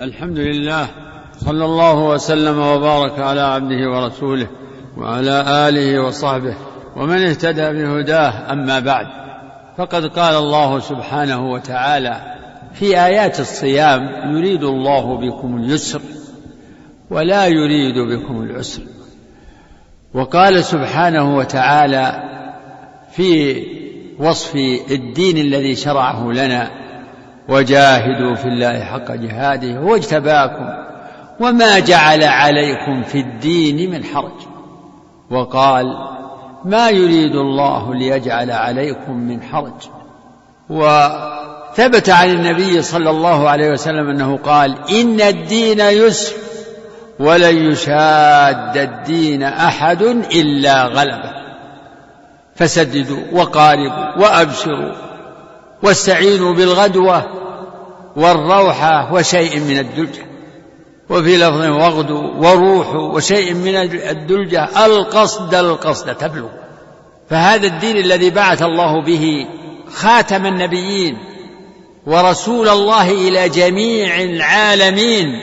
الحمد لله صلى الله وسلم وبارك على عبده ورسوله وعلى آله وصحبه ومن اهتدى بهداه أما بعد. فقد قال الله سبحانه وتعالى في آيات الصيام يريد الله بكم اليسر ولا يريد بكم العسر. وقال سبحانه وتعالى في وصف الدين الذي شرعه لنا وجاهدوا في الله حق جهاده هو اجتباكم وما جعل عليكم في الدين من حرج. وقال ما يريد الله ليجعل عليكم من حرج. وثبت عن النبي صلى الله عليه وسلم أنه قال إن الدين يسر ولن يشاد الدين أحد إلا غلبه. فسددوا وقاربوا وأبشروا واستعينوا بالغدوة والروحة وشيء من الدلجة. وفي لفظ واغدوا وروحوا وشيء من الدلجة. القصد القصد تبلغ. فهذا الدين الذي بعث الله به خاتم النبيين ورسول الله إلى جميع العالمين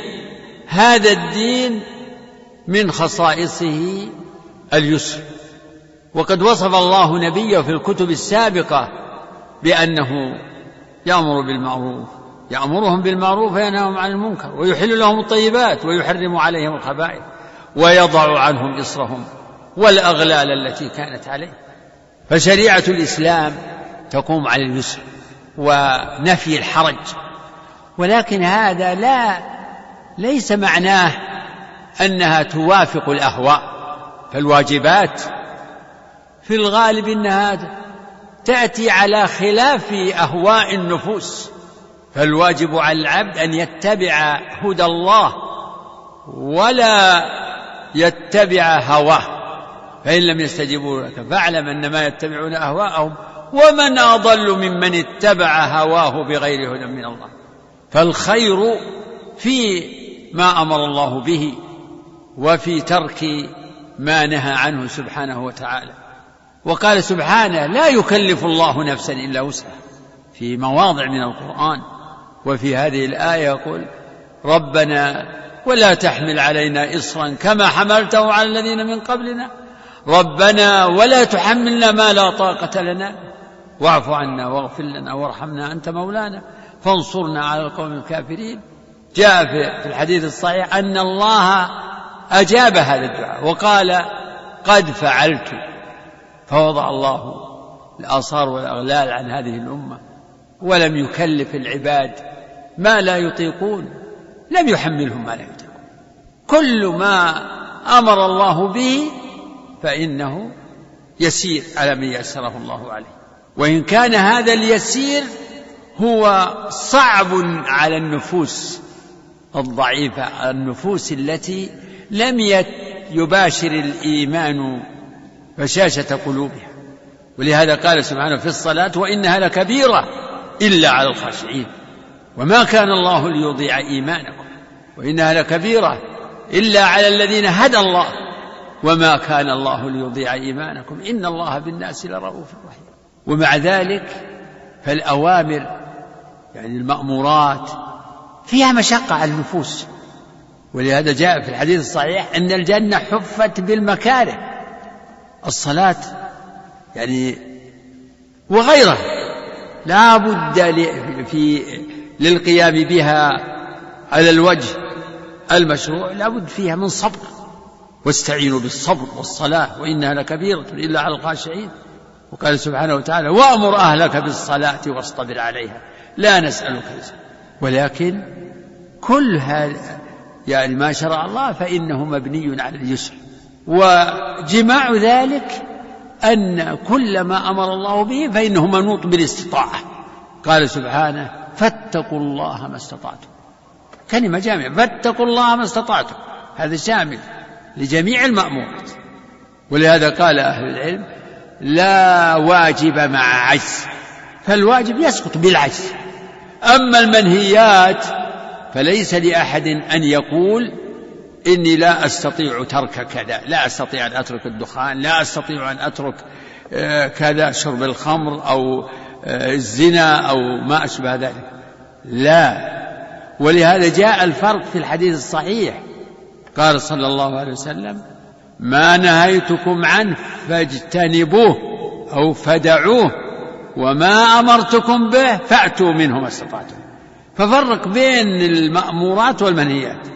هذا الدين من خصائصه اليسر. وقد وصف الله نبيه في الكتب السابقة بأنه يأمر بالمعروف يأمرهم بالمعروف وينهاهم عن المنكر ويحل لهم الطيبات ويحرم عليهم الخبائث ويضع عنهم إصرهم والأغلال التي كانت عليه فشريعة الإسلام تقوم على اليسر ونفي الحرج ولكن هذا لا ليس معناه أنها توافق الأهواء فالواجبات في الغالب أنها تأتي على خلاف أهواء النفوس. فالواجب على العبد أن يتبع هدى الله ولا يتبع هواه. فإن لم يستجيبوا لك فاعلم أنما يتبعون أهواءهم ومن أضل ممن اتبع هواه بغير هدى من الله. فالخير في ما أمر الله به وفي ترك ما نهى عنه سبحانه وتعالى. وقال سبحانه لا يكلف الله نفسا إلا وسعها. في مواضع من القرآن وفي هذه الآية يقول ربنا ولا تحمل علينا إصرا كما حملته على الذين من قبلنا. ربنا ولا تحملنا ما لا طاقة لنا. واعف عنا واغفر لنا وارحمنا أنت مولانا. فانصرنا على القوم الكافرين. جاء في الحديث الصحيح أن الله أجاب هذا الدعاء وقال قد فعلت. فوضع الله الآثار والأغلال عن هذه الأمة ولم يكلف العباد ما لا يطيقون لم يحملهم ما لا يطيقون. كل ما أمر الله به فإنه يسير على من يسره الله عليه؟ وإن كان هذا اليسير هو صعب على النفوس الضعيفه النفوس التي لم يباشر الإيمان بشاشه قلوبها. ولهذا قال سبحانه في الصلاة وإنها لكبيرة إلا على الخاشعين. وما كان الله ليضيع إيمانكم وإنها لكبيرة إلا على الذين هدى الله. وما كان الله ليضيع إيمانكم. إن الله بالناس لرؤوف رحيم. ومع ذلك فالأوامر يعني المأمورات فيها مشقة على النفوس. ولهذا جاء في الحديث الصحيح أن الجنة حفت بالمكاره. الصلاة يعني وغيرها. لا بد في للقيام بها على الوجه المشروع لابد فيها من صبر. واستعينوا بالصبر والصلاة وإنها لكبيرة إلا على الخاشعين. وقال سبحانه وتعالى وأمر أهلك بالصلاة واصطبر عليها. لا نسألك ولكن كل هذا يعني ما شرع الله فإنه مبني على اليسر. وجماع ذلك أن كل ما أمر الله به فإنه منوط بالاستطاعة. قال سبحانه فاتقوا الله ما استطعتم. كلمة جامعة. فاتقوا الله ما استطعتم. هذا شامل لجميع المأمورات. ولهذا قال أهل العلم لا واجب مع عجز. فالواجب يسقط بالعجز. أما المنهيات فليس لأحد أن يقول إني لا أستطيع ترك كذا لا أستطيع أن أترك الدخان لا أستطيع أن أترك آه، كذا شرب الخمر أو الزنا أو ما أشبه ذلك. لا. ولهذا جاء الفرق في الحديث الصحيح. قال صلى الله عليه وسلم ما نهيتكم عنه فاجتنبوه أو فدعوه وما أمرتكم به فأتوا منه ما استطعتم. ففرق بين المأمورات والمنهيات.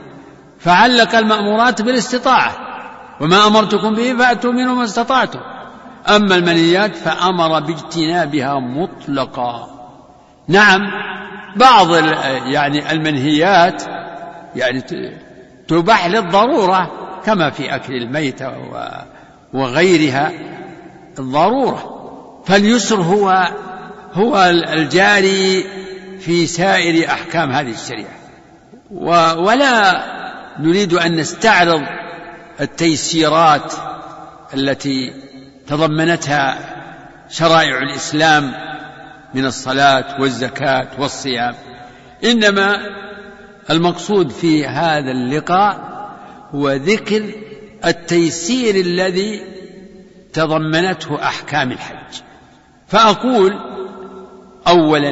فعلق المأمورات بالاستطاعة وما أمرتكم به فأتوا منه ما استطعتم. أما المنهيات فأمر باجتنابها مطلقا. نعم بعض يعني المنهيات يعني تباح للضرورة كما في أكل الميته وغيرها الضرورة. فاليسر هو هو الجاري في سائر أحكام هذه الشريعة. ولا نريد أن نستعرض التيسيرات التي تضمنتها شرائع الإسلام من الصلاة والزكاة والصيام. إنما المقصود في هذا اللقاء هو ذكر التيسير الذي تضمنته أحكام الحج. فأقول أولا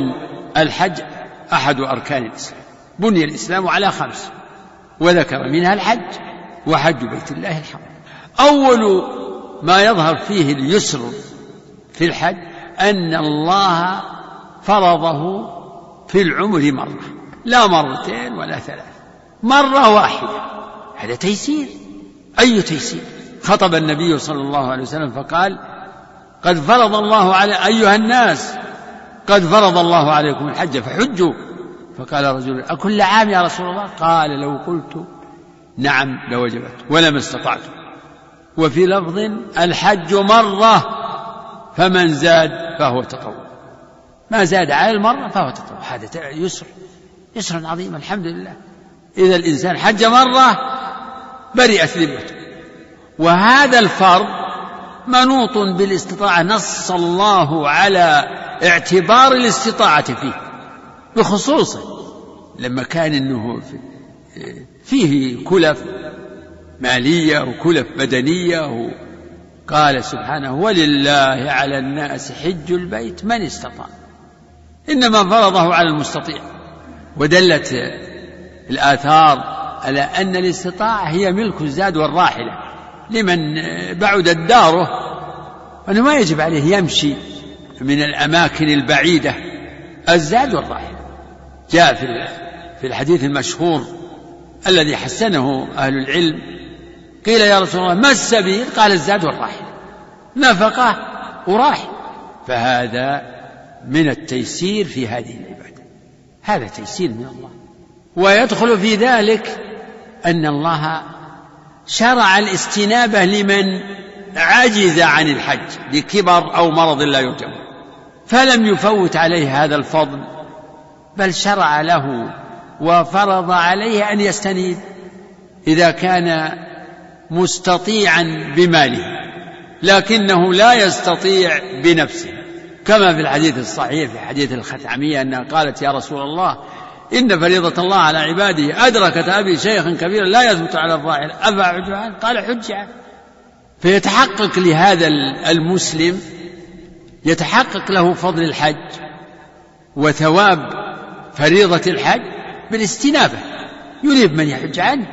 الحج أحد أركان الإسلام. بني الإسلام على خمس وذكر منها الحج وحج بيت الله الحرام. أول ما يظهر فيه اليسر في الحج أن الله فرضه في العمر مرة لا مرتين ولا ثلاث مرة واحدة هذا تيسير أي تيسير؟ خطب النبي صلى الله عليه وسلم فقال قد فرض الله على أيها الناس قد فرض الله عليكم الحج فحجوا. فقال رجل أكل عام يا رسول الله؟ قال لو قلت نعم لوجبت ولما استطعت. وفي لفظ الحج مرة فمن زاد فهو تطوع. ما زاد على المرة فهو تطوع. هذا يسر. يسر عظيم الحمد لله. إذا الإنسان حج مرة برئت ذمته. وهذا الفرض منوط بالاستطاعة نص الله على اعتبار الاستطاعة فيه. بخصوصه لما كان إنه فيه كلف مالية وكلف بدنية قال سبحانه ولله على الناس حج البيت من استطاع. إنما فرضه على المستطيع. ودلت الآثار على أن الاستطاعة هي ملك الزاد والراحلة. لمن بعدت داره أنه ما يجب عليه يمشي من الأماكن البعيدة. الزاد والراحلة. جاء في في الحديث المشهور الذي حسنه أهل العلم قيل يا رسول الله ما السبيل؟ قال الزاد والراحلة نفقة وراحل. فهذا من التيسير في هذه العبادة. هذا تيسير من الله. ويدخل في ذلك أن الله شرع الاستنابة لمن عجز عن الحج لكبر أو مرض لا يرجم فلم يفوت عليه هذا الفضل بل شرع له وفرض عليه أن يستنيب. إذا كان مستطيعا بماله لكنه لا يستطيع بنفسه. كما في الحديث الصحيح في حديث الختعمية أنها قالت يا رسول الله إن فريضة الله على عباده أدركت أبي شيخا كبيرا لا يثبت على الظاهر. أفأحج عنه؟ قال حج عنه. فيتحقق لهذا المسلم يتحقق له فضل الحج وثواب فريضة الحج بالاستنابة. يريد من يحج عنه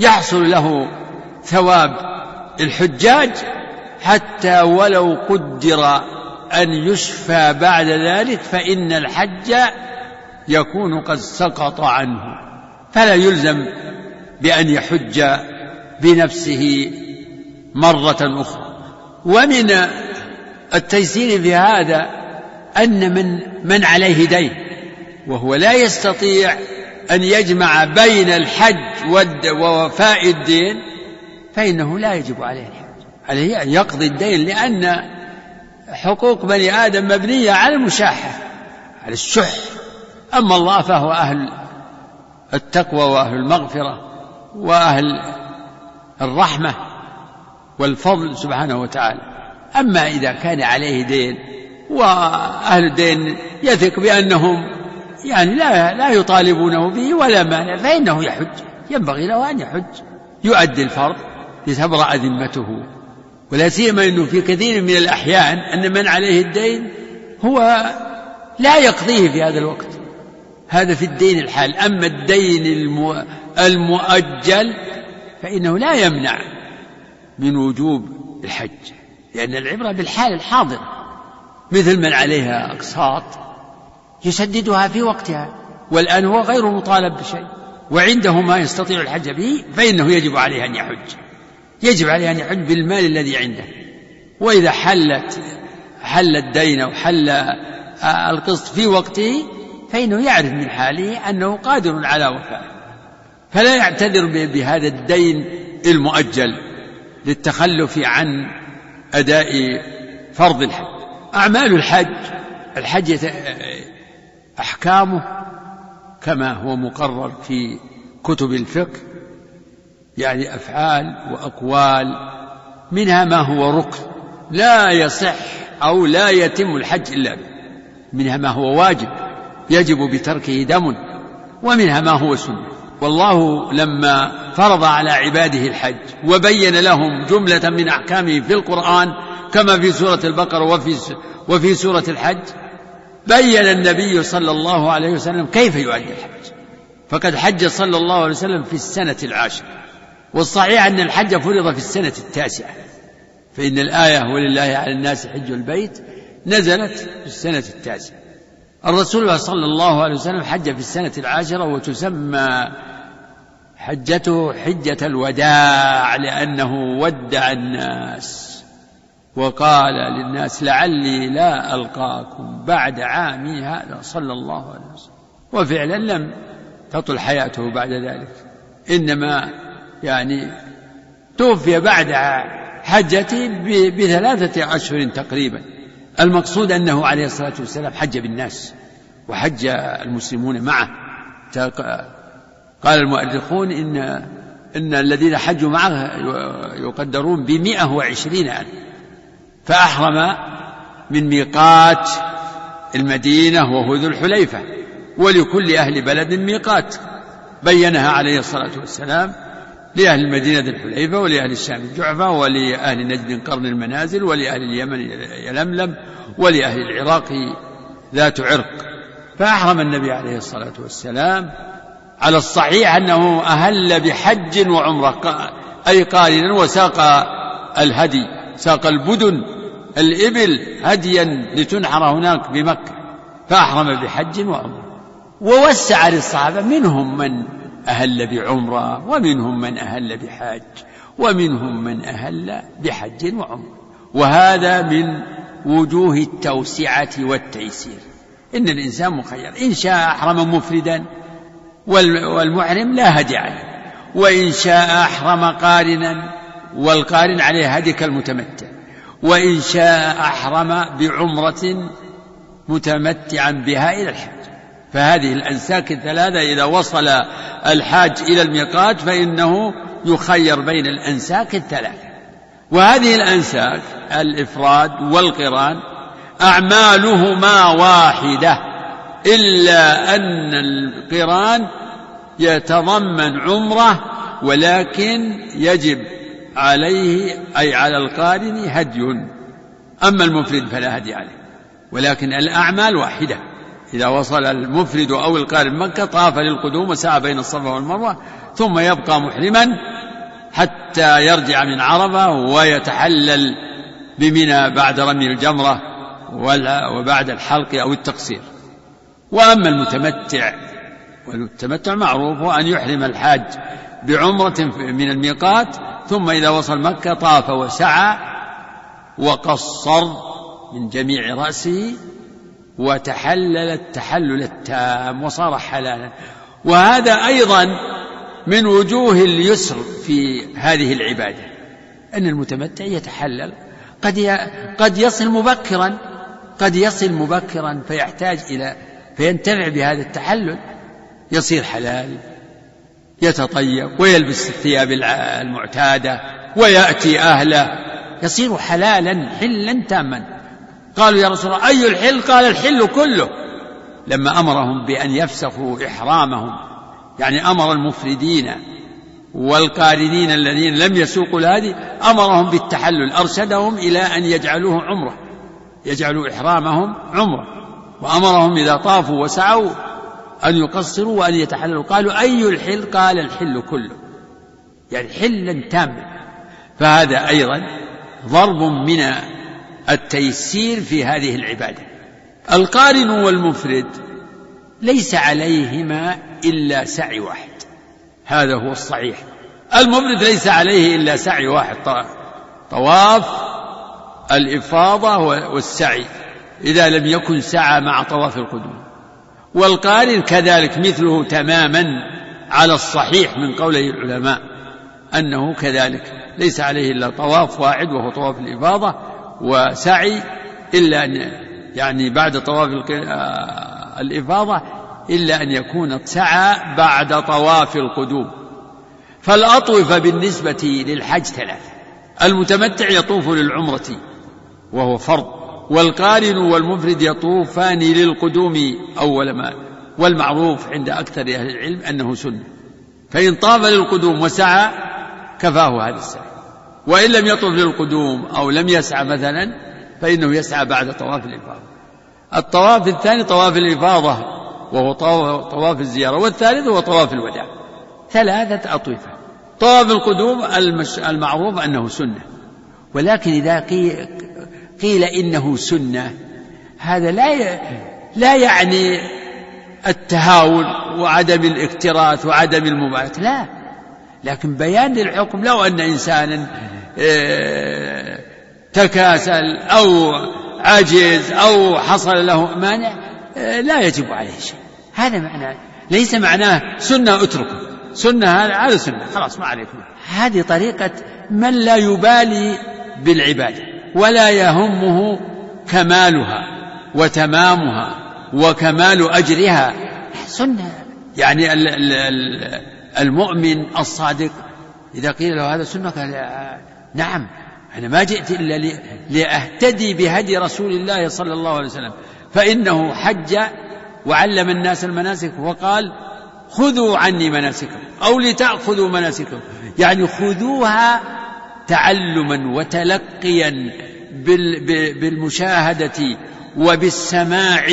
ويحصل له ثواب الحجاج حتى ولو قدر أن يشفى بعد ذلك فإن الحج يكون قد سقط عنه. فلا يلزم بأن يحج بنفسه مرة أخرى. ومن التيسير في هذا أن من من عليه دين وهو لا يستطيع أن يجمع بين الحج ووفاء الدين فإنه لا يجب عليه الحج. عليه أن يقضي الدين لأن حقوق بني آدم مبنية على المشاحة على الشح. أما الله فهو أهل التقوى وأهل المغفرة وأهل الرحمة والفضل سبحانه وتعالى. أما إذا كان عليه دين وأهل الدين يثق بأنهم يعني لا لا يطالبونه به ولا مانع فإنه يحج. ينبغي له أن يحج. يؤدي الفرض. لتبرأ ذمته. ولا سيما أنه في كثير من الأحيان أن من عليه الدين هو لا يقضيه في هذا الوقت. هذا في الدين الحال. أما الدين المؤجل فإنه لا يمنع من وجوب الحج. لأن العبرة بالحال الحاضرة مثل من عليها أقساط. يسددها في وقتها. والآن هو غير مطالب بشيء. وعنده ما يستطيع الحج به فإنه يجب عليه أن يحج. يجب عليه أن يحج بالمال الذي عنده. وإذا حلت حل الدين أو حل القسط في وقته فإنه يعرف من حاله أنه قادر على وفائه فلا يعتذر بهذا الدين المؤجل للتخلف عن أداء فرض الحج. أعمال الحج الحج أحكامه كما هو مقرر في كتب الفقه يعني أفعال وأقوال منها ما هو ركن لا يصح أو لا يتم الحج إلا به. منها ما هو واجب يجب بتركه دم ومنها ما هو سنة. والله لما فرض على عباده الحج وبين لهم جملة من أحكامه في القرآن كما في سورة البقرة وفي وفي سورة الحج بين النبي صلى الله عليه وسلم كيف يؤدي الحج. فقد حج صلى الله عليه وسلم في السنة العاشرة. والصحيح أن الحج فرض في السنة التاسعة. فإن الآية ولله على الناس حج البيت نزلت في السنة التاسعة. الرسول صلى الله عليه وسلم حج في السنة العاشرة وتسمى حجته حجة الوداع لأنه ودع الناس. وقال للناس لعلي لا ألقاكم بعد عامي هذا صلى الله عليه وسلم. وفعلا لم تطل حياته بعد ذلك. إنما يعني توفي بعد حجته بثلاثة أشهر تقريبا. المقصود أنه عليه الصلاة والسلام حج بالناس وحج المسلمون معه. قال المؤرخون إن إن الذين حجوا معه يقدرون بمئة وعشرين ألف. فأحرم من ميقات المدينة وهو ذو الحليفة ولكل أهل بلد ميقات. بينها عليه الصلاة والسلام لأهل المدينة ذي الحليفة ولأهل الشام الجعفة ولأهل نجد قرن المنازل ولأهل اليمن يلملم ولأهل العراق ذات عرق. فأحرم النبي عليه الصلاة والسلام على الصحيح أنه أهل بحج وعمرة أي قارنا وساق الهدي ساق البدن الإبل هديا لتنحر هناك بمكة فأحرم بحج وعمرة. ووسع للصحابة منهم من أهل بعمرة ومنهم من أهل بحج ومنهم من أهل بحج وعمرة. وهذا من وجوه التوسعة والتيسير. إن الإنسان مخير. إن شاء أحرم مفردا والمحرم لا هدي عليه. وإن شاء أحرم قارنا والقارن عليه هدي كالمتمتع وإن شاء أحرم بعمرة متمتعا بها إلى الحج. فهذه الأنساك الثلاثة إذا وصل الحاج إلى الميقات فإنه يخير بين الأنساك الثلاثة. وهذه الأنساك الإفراد والقران أعمالهما واحدة إلا أن القران يتضمن عمرة ولكن يجب عليه أي على القارن هدي. أما المفرد فلا هدي عليه. ولكن الأعمال واحدة. إذا وصل المفرد أو القارن مكة طاف للقدوم وسعى بين الصفا والمروة ثم يبقى محرما حتى يرجع من عرفة ويتحلل بمنى بعد رمي الجمرة وبعد الحلق أو التقصير. وأما المتمتع والتمتع معروف هو أن يحرم الحاج بعمرة من الميقات ثم إذا وصل مكة طاف وسعى وقصر من جميع رأسه وتحلل التحلل التام وصار حلالا. وهذا أيضا من وجوه اليسر في هذه العبادة أن المتمتع يتحلل. قد قد يصل مبكرا قد يصل مبكرا فيحتاج إلى فينتفع بهذا التحلل. يصير حلال يتطيب ويلبس الثياب المعتادة ويأتي أهله. يصير حلالا حلا تاما. قالوا يا رسول الله أي الحل؟ قال الحل كله. لما أمرهم بأن يفسخوا إحرامهم يعني أمر المفردين والقارنين الذين لم يسوقوا الهدي أمرهم بالتحلل. أرشدهم إلى أن يجعلوه عمرة يجعلوا إحرامهم عمرة. وأمرهم إذا طافوا وسعوا أن يقصروا وأن يتحللوا. قالوا أي الحل؟ قال الحل كله. يعني حلا تاما. فهذا أيضا ضرب من التيسير في هذه العبادة. القارن والمفرد ليس عليهما إلا سعي واحد. هذا هو الصحيح. المفرد ليس عليه إلا سعي واحد. طواف الإفاضة والسعي. إذا لم يكن سعى مع طواف القدوم. والقارن كذلك مثله تماما على الصحيح من قوله العلماء أنه كذلك ليس عليه إلا طواف واحد وهو طواف الإفاضة وسعي إلا أن يعني بعد طواف آه، الإفاضة إلا أن يكون سعى بعد طواف القدوم. فالأطوفة بالنسبة للحج ثلاثة المتمتع يطوف للعمرة وهو فرض. والقارن والمفرد يطوفان للقدوم أول ما والمعروف عند أكثر أهل العلم أنه سنة. فإن طاف للقدوم وسعى كفاه هذا السعي. وإن لم يطف للقدوم أو لم يسعى مثلا فإنه يسعى بعد طواف الإفاضة. الطواف الثاني طواف الإفاضة وهو طواف الزيارة والثالث هو طواف الوداع. ثلاثة أطوفة. طواف القدوم المعروف أنه سنة. ولكن إذا قيل إنه سنة. هذا لا لا يعني التهاون وعدم الاكتراث وعدم المبالاة لا. لكن بيان للحكم لو أن إنسانا آه، تكاسل أو عجز أو حصل له مانع آه، لا يجب عليه شيء. هذا معناه ليس معناه سنة أتركه. سنة هذا هذا سنة خلاص ما عليكم. هذه طريقة من لا يبالي بالعبادة. ولا يهمه كمالها وتمامها وكمال أجرها. سنة يعني المؤمن الصادق. إذا قيل له هذا سنة قال نعم أنا ما جئت إلا لأهتدي بهدي رسول الله صلى الله عليه وسلم فإنه حج وعلم الناس المناسك وقال خذوا عني مناسككم أو لتأخذوا مناسككم. يعني خذوها تعلما وتلقيا بالمشاهدة وبالسماع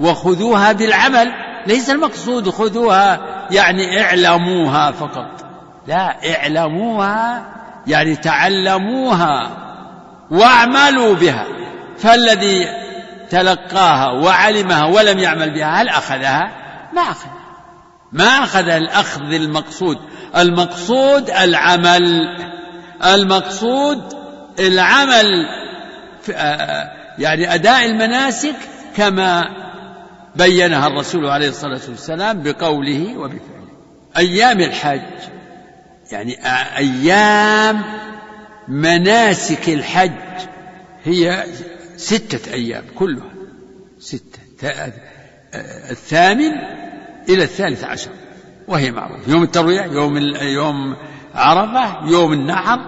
وخذوها بالعمل. ليس المقصود خذوها يعني اعلموها فقط. لا اعلموها يعني تعلموها واعملوا بها. فالذي تلقاها وعلمها ولم يعمل بها هل أخذها؟ ما أخذ. ما أخذ الأخذ المقصود. المقصود العمل. المقصود العمل يعني أداء المناسك كما بينها الرسول عليه الصلاة والسلام بقوله وبفعله. أيام الحج يعني أيام مناسك الحج هي ستة أيام كلها. ستة الثامن إلى الثالث عشر وهي معروفة. يوم التروية يوم يوم عرفة يوم النحر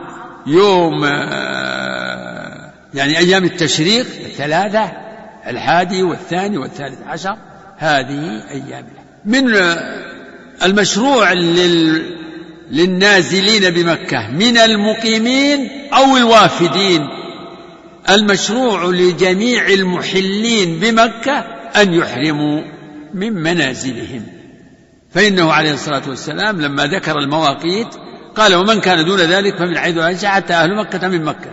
يوم آه، يعني أيام التشريق الثلاثة الحادي والثاني والثالث عشر هذه أيام من المشروع لل للنازلين بمكة من المقيمين أو الوافدين. المشروع لجميع المحلين بمكة أن يحرموا من منازلهم. فإنه عليه الصلاة والسلام لما ذكر المواقيت قال ومن كان دون ذلك فمن حيث أنشأ حتى أهل مكة من مكة.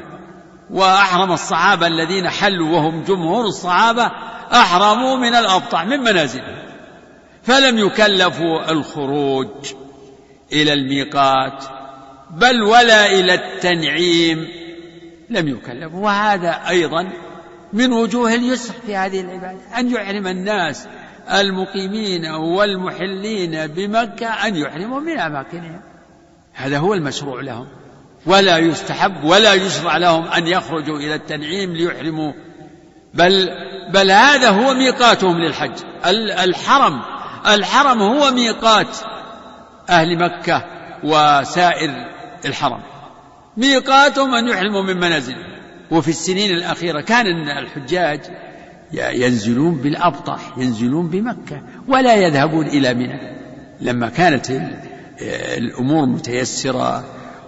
وأحرم الصحابة الذين حلوا وهم جمهور الصحابة أحرموا من الأبطع من منازلهم. فلم يكلفوا الخروج إلى الميقات بل ولا إلى التنعيم لم يكلف وهذا أيضا من وجوه اليسر في هذه العبادة أن يحرم الناس المقيمين والمحلين بمكة أن يحرموا من أماكنهم. هذا هو المشروع لهم. ولا يستحب ولا يشرع لهم أن يخرجوا إلى التنعيم ليحرموا. بل بل هذا هو ميقاتهم للحج. الحرم الحرم هو ميقات أهل مكة وسائر الحرم. ميقاتهم أن يحرموا من منازلهم وفي السنين الأخيرة كان الحجاج ينزلون بالأبطح ينزلون بمكة ولا يذهبون إلى منى. لما كانت الأمور متيسرة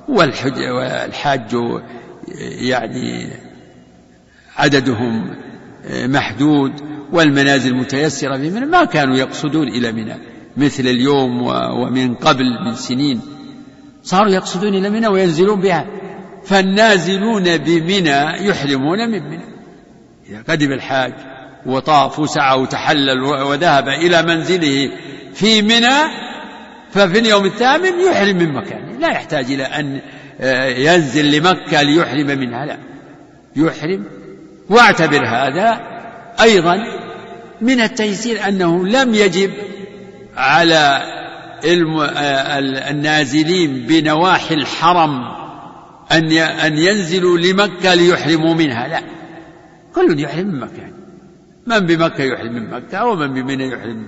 والحاج يعني عددهم محدود والمنازل متيسرة في منى ما كانوا يقصدون إلى منى مثل اليوم ومن قبل من سنين. صاروا يقصدون إلى منى وينزلون بها. فالنازلون بمنى يحرمون من منى. إذا قدم الحاج وطاف وسعى وتحلل وذهب إلى منزله في منى ففي اليوم الثامن يحرم من مكانه لا يحتاج إلى أن آه، ينزل لمكة ليحرم منها لا. يحرم. واعتبر هذا أيضا من التيسير أنه لم يجب على آه، النازلين بنواحي الحرم أن أن ينزلوا لمكة ليحرموا منها لا. كل يحرم من مكان من بمكة يحرم من مكة ومن بمنى يحرم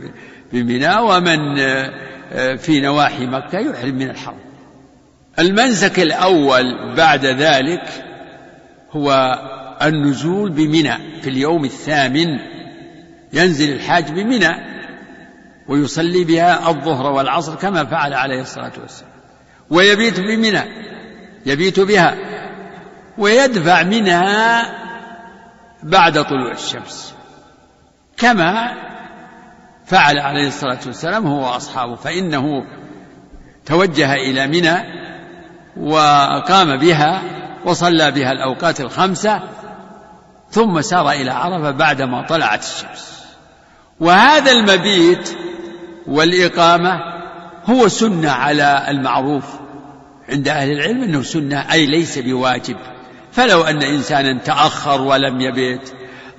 بمنى ومن آه، في نواحي مكة يحرم من الحرم المنسك الأول بعد ذلك هو النزول بمنى في اليوم الثامن. ينزل الحاج بمنى ويصلي بها الظهر والعصر كما فعل عليه الصلاة والسلام. ويبيت بمنى يبيت بها ويدفع منها بعد طلوع الشمس. كما فعل عليه الصلاة والسلام هو وأصحابه فإنه توجه إلى منى وقام بها وصلى بها الأوقات الخمسة ثم سار إلى عرفة بعدما طلعت الشمس. وهذا المبيت والإقامة هو سنة على المعروف عند أهل العلم أنه سنة أي ليس بواجب. فلو أن إنسانا تأخر ولم يبيت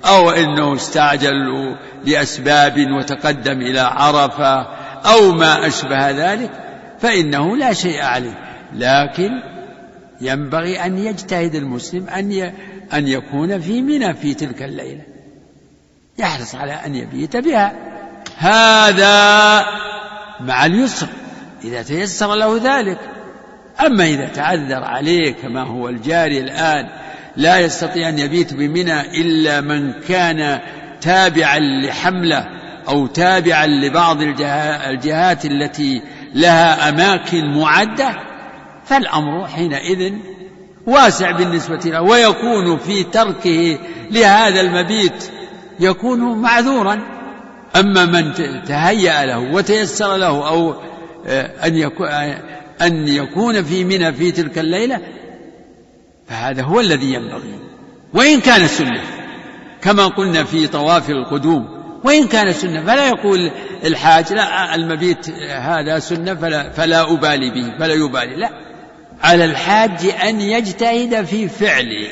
أو أنه استعجل لأسباب وتقدم إلى عرفة أو ما أشبه ذلك فإنه لا شيء عليه. لكن ينبغي أن يجتهد المسلم أن أن يكون في منى في تلك الليلة. يحرص على أن يبيت بها. هذا مع اليسر إذا تيسر له ذلك. أما إذا تعذر عليه كما هو الجاري الآن لا يستطيع أن يبيت بمنى إلا من كان تابعا لحملة أو تابعا لبعض الجهات التي لها أماكن معدة. فالأمر حينئذ واسع بالنسبة له ويكون في تركه لهذا المبيت يكون معذورا. أما من تهيأ له وتيسر له أو آه، أن يكون أن يكون في منى في تلك الليلة فهذا هو الذي ينبغي. وإن كان سنة كما قلنا في طواف القدوم وإن كان سنة فلا يقول الحاج لا المبيت هذا سنة فلا, فلا أبالي به فلا يبالي. لا على الحاج أن يجتهد في فعل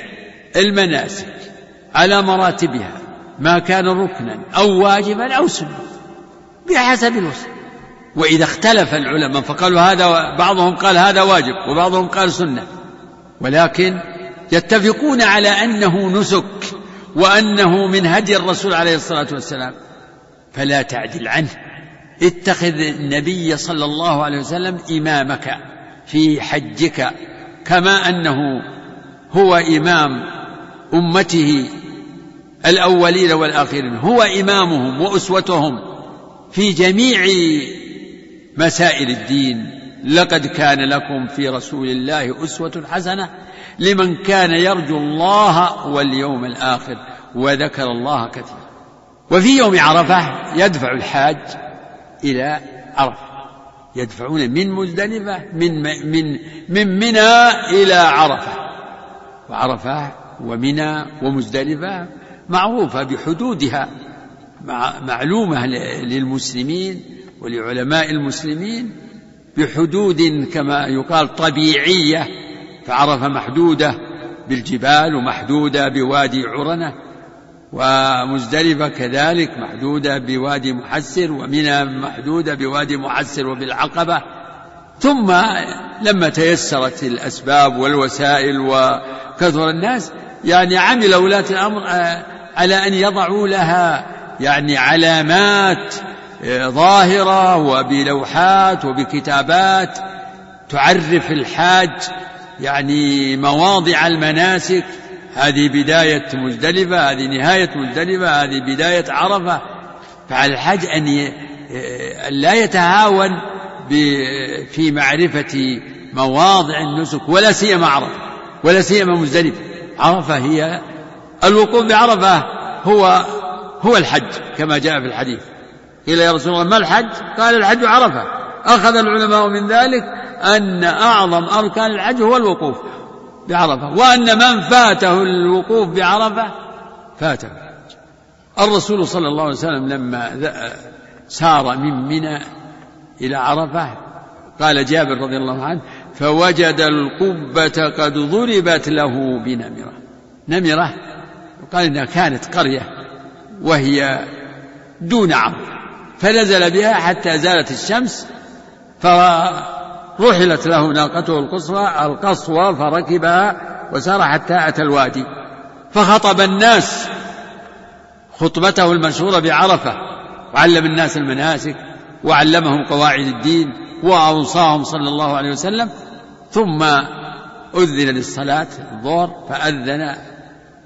المناسك على مراتبها ما كان ركنا أو واجبا أو سنة بحسب الوسط وإذا اختلف العلماء فقالوا هذا بعضهم قال هذا واجب وبعضهم قال سنة. ولكن يتفقون على أنه نسك وأنه من هدي الرسول عليه الصلاة والسلام. فلا تعدل عنه. اتخذ النبي صلى الله عليه وسلم إمامك في حجك كما أنه هو إمام أمته الأولين والآخرين. هو إمامهم وأسوتهم في جميع مسائل الدين. لقد كان لكم في رسول الله أسوة حسنة لمن كان يرجو الله واليوم الآخر وذكر الله كثيرا. وفي يوم عرفة يدفع الحاج إلى عرفة. يدفعون من مزدلفة من من من منى إلى عرفة. وعرفة ومنى ومزدلفة معروفة بحدودها معلومة للمسلمين ولعلماء المسلمين. بحدود كما يقال طبيعية فعرف محدودة بالجبال ومحدودة بوادي عرنة ومزدلفة كذلك محدودة بوادي محسر ومنى محدودة بوادي محسر وبالعقبة. ثم لما تيسرت الأسباب والوسائل وكثر الناس يعني عمل ولاة الأمر آه، على أن يضعوا لها يعني علامات ظاهرة وبلوحات وبكتابات تعرف الحاج يعني مواضع المناسك. هذه بداية مزدلفة هذه نهاية مزدلفة هذه بداية عرفة. فعلى الحاج أن لا يتهاون في معرفة مواضع النسك ولا سيما عرفة ولا سيما مزدلفة. عرفة هي الوقوف بعرفة هو هو الحج كما جاء في الحديث. قيل يا رسول الله ما الحج؟ قال الحج عرفة. أخذ العلماء من ذلك أن أعظم أركان الحج هو الوقوف بعرفة. وأن من فاته الوقوف بعرفة فاته. الحج الرسول صلى الله عليه وسلم لما سار من منى إلى عرفة قال جابر رضي الله عنه فوجد القبة قد ضربت له بنمرة. نمرة؟ قال إنها كانت قرية وهي دون عرض. فنزل بها حتى زالت الشمس فرحلت له ناقته القصوى القصوى فركبها وسار حتى أتى الوادي. فخطب الناس خطبته المشهورة بعرفة وعلم الناس المناسك وعلمهم قواعد الدين وأوصاهم صلى الله عليه وسلم. ثم أذن للصلاة الظهر فأذن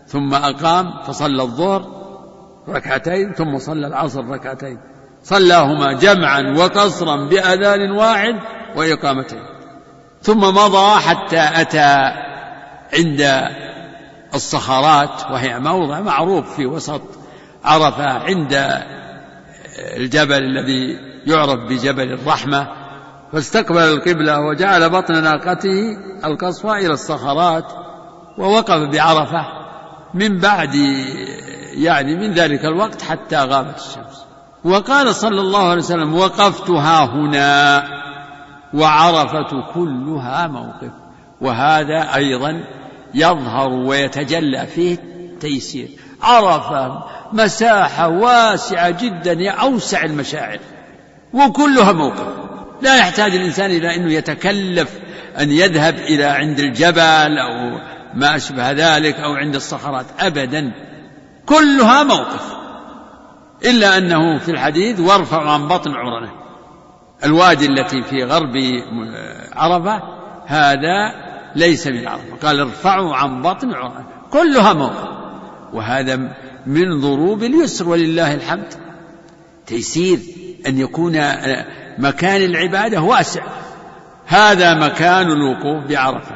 ثم أقام فصلى الظهر ركعتين ثم صلى العصر ركعتين. صلاهما جمعا وقصرا بأذان واحد وإقامتين. ثم مضى حتى أتى عند الصخرات وهي موضع معروف في وسط عرفة عند الجبل الذي يعرف بجبل الرحمة. فاستقبل القبلة وجعل بطن ناقته القصوى إلى الصخرات ووقف بعرفة من بعد يعني من ذلك الوقت حتى غابت الشمس. وقال صلى الله عليه وسلم وقفت ها هنا وعرفة كلها موقف. وهذا أيضا يظهر ويتجلى فيه التيسير. عرفة مساحة واسعة جدا أوسع المشاعر وكلها موقف. لا يحتاج الإنسان إلى أنه يتكلف أن يذهب إلى عند الجبل أو ما أشبه ذلك أو عند الصخرات أبدا. كلها موقف. إلا أنه في الحديث وارفع عن بطن عرنة. الوادي التي في غرب عرفة هذا ليس من عرفة. قال ارفعوا عن بطن عرنة. كلها موقف. وهذا من ضروب اليسر ولله الحمد. تيسير أن يكون مكان العبادة واسع. هذا مكان الوقوف بعرفة.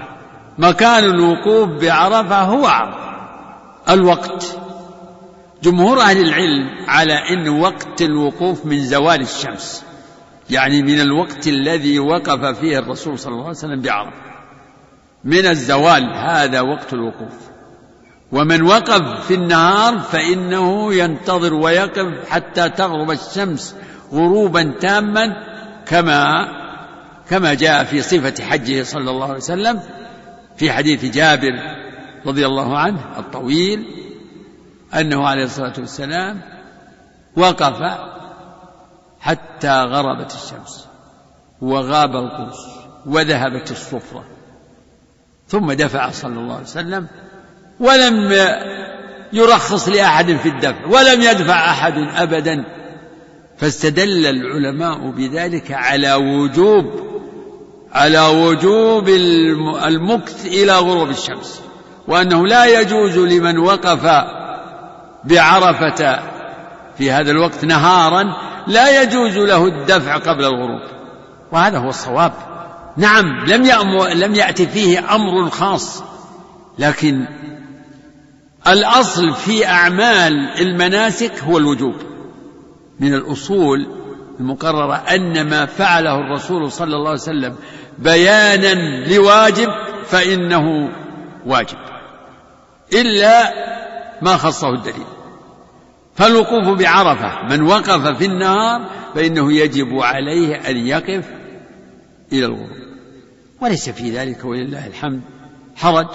مكان الوقوف بعرفة هو عرفة. الوقت. جمهور أهل العلم على أن وقت الوقوف من زوال الشمس يعني من الوقت الذي وقف فيه الرسول صلى الله عليه وسلم بعرفة. من الزوال هذا وقت الوقوف. ومن وقف في النهار فإنه ينتظر ويقف حتى تغرب الشمس غروبا تاما كما كما جاء في صفة حجه صلى الله عليه وسلم في حديث جابر رضي الله عنه الطويل أنه عليه الصلاة والسلام وقف حتى غربت الشمس وغاب القوس وذهبت الصفرة. ثم دفع صلى الله عليه وسلم ولم يرخص لأحد في الدفع ولم يدفع أحد أبدا. فاستدل العلماء بذلك على وجوب على وجوب المكث إلى غروب الشمس. وأنه لا يجوز لمن وقف بعرفة في هذا الوقت نهارا لا يجوز له الدفع قبل الغروب. وهذا هو الصواب. نعم لم لم يأتي فيه أمر خاص لكن الأصل في أعمال المناسك هو الوجوب. من الأصول المقررة أن ما فعله الرسول صلى الله عليه وسلم بيانا لواجب فإنه واجب. إلا ما خصه الدليل. فالوقوف بعرفة من وقف في النهار فإنه يجب عليه أن يقف إلى الغروب. وليس في ذلك ولله الحمد. حرج.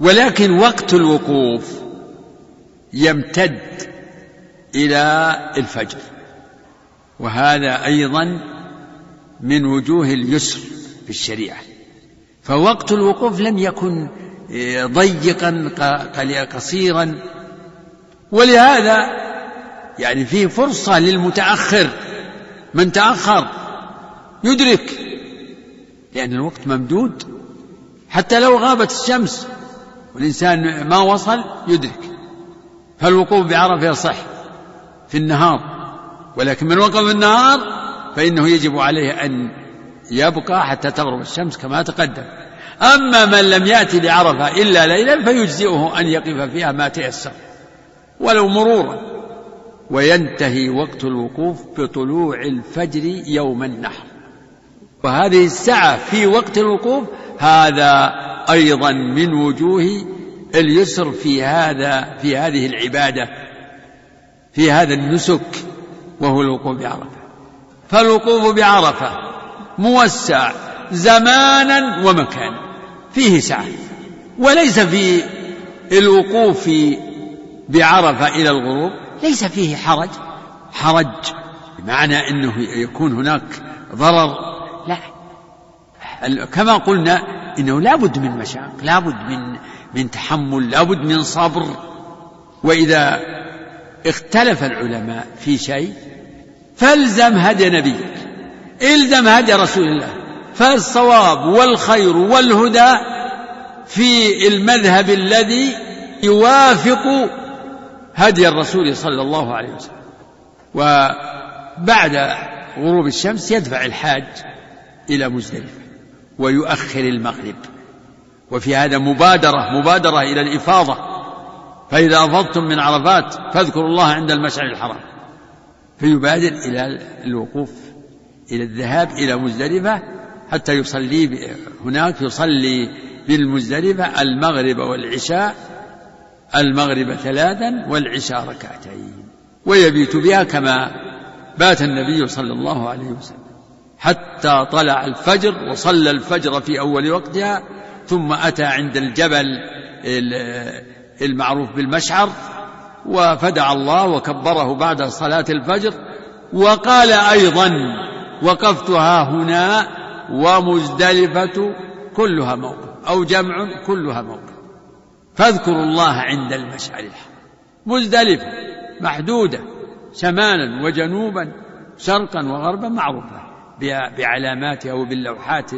ولكن وقت الوقوف يمتد إلى الفجر. وهذا أيضا من وجوه اليسر في الشريعة. فوقت الوقوف لم يكن ضيقا قصيرا. ولهذا يعني فيه فرصة للمتأخر من تأخر يدرك لأن الوقت ممدود. حتى لو غابت الشمس والإنسان ما وصل يدرك. فالوقوف بعرفة يصح في النهار. ولكن من وقف النهار فإنه يجب عليه أن يبقى حتى تغرب الشمس كما تقدم. أما من لم يأتي بعرفة إلا ليلا فيجزئه أن يقف فيها ما تيسر ولو مرورا. وينتهي وقت الوقوف بطلوع الفجر يوم النحر. وهذه السعة في وقت الوقوف هذا أيضا من وجوه اليسر في هذا في هذه العبادة في هذا النسك وهو الوقوف بعرفة. فالوقوف بعرفة موسع زمانا ومكانا. فيه سعة. وليس في الوقوف بعرفة إلى الغروب. ليس فيه حرج. حرج بمعنى أنه يكون هناك ضرر. لا. كما قلنا إنه لابد من مشاق لابد من من تحمل لابد من صبر. وإذا اختلف العلماء في شيء فالزم هدي نبيك الزم هدي رسول الله. فالصواب والخير والهدى في المذهب الذي يوافق هدي الرسول صلى الله عليه وسلم. وبعد غروب الشمس يدفع الحاج إلى مزدلفة ويؤخر المغرب. وفي هذا مبادرة مبادرة إلى الإفاضة. فإذا أفضتم من عرفات فاذكروا الله عند المشعر الحرام. فيبادر إلى الوقوف إلى الذهاب إلى مزدلفة حتى يصلي هناك يصلي بالمزدلفة المغرب والعشاء المغرب ثلاثا والعشاء ركعتين ويبيت بها كما بات النبي صلى الله عليه وسلم. حتى طلع الفجر وصلى الفجر في أول وقتها ثم أتى عند الجبل المعروف بالمشعر وفدع الله وكبره بعد صلاة الفجر وقال أيضا وقفتها هنا ومزدلفة كلها موقف أو جمع كلها موقف. فاذكروا الله عند المشعر الحرام. مزدلفة محدودة شمالا وجنوبا شرقا وغربا معروفة بعلاماتها وباللوحات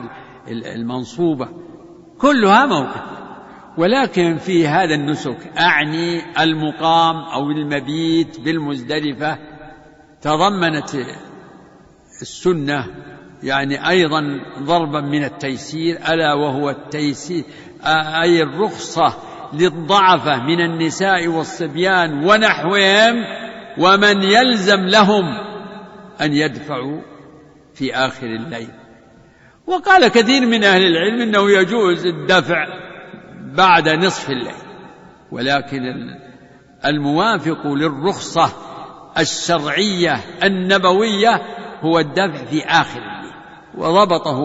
المنصوبة. كلها موقف. ولكن في هذا النسك أعني المقام أو المبيت بالمزدلفة تضمنت السنة يعني أيضا ضربا من التيسير ألا وهو التيسير أي الرخصة للضعفة من النساء والصبيان ونحوهم ومن يلزم لهم أن يدفعوا في آخر الليل. وقال كثير من أهل العلم أنه يجوز الدفع بعد نصف الليل. ولكن الموافق للرخصة الشرعية النبوية هو الدفع في آخر الليل وضبطه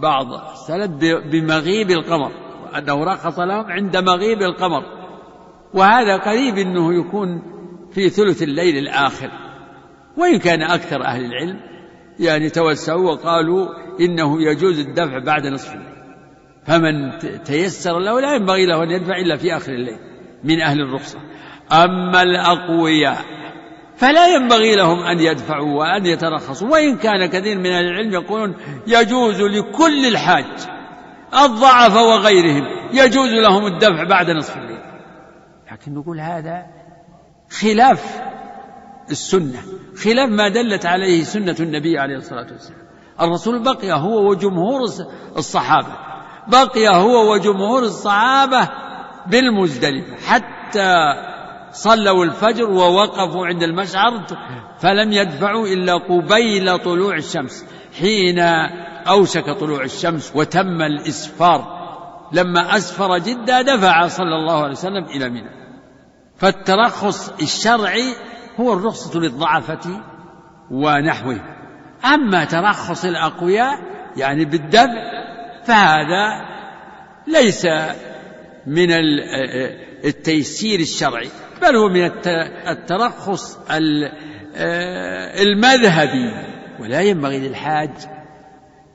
بعض السلف بمغيب القمر أنه رخص لهم عند مغيب القمر. وهذا قريب أنه يكون في ثلث الليل الآخر. وإن كان أكثر أهل العلم يعني توسعوا وقالوا إنه يجوز الدفع بعد نصف الليل. فمن تيسر له لا ينبغي له أن يدفع إلا في آخر الليل من أهل الرخصة. أما الأقوياء فلا ينبغي لهم أن يدفعوا وأن يترخصوا. وإن كان كثير من أهل العلم يقولون يجوز لكل الحاج الضعف وغيرهم يجوز لهم الدفع بعد نصف الليل. لكن نقول هذا خلاف السنة خلاف ما دلت عليه سنة النبي عليه الصلاة والسلام. الرسول بقي هو وجمهور الصحابة بقي هو وجمهور الصحابة بالمزدلفة حتى صلوا الفجر ووقفوا عند المشعر فلم يدفعوا إلا قبيل طلوع الشمس. حين أوشك طلوع الشمس وتم الإسفار لما أسفر جدا دفع صلى الله عليه وسلم إلى منى. فالترخص الشرعي هو الرخصة للضعفة ونحوه. أما ترخص الأقوياء يعني بالدفع فهذا ليس من التيسير الشرعي بل هو من الترخص المذهبي. ولا ينبغي للحاج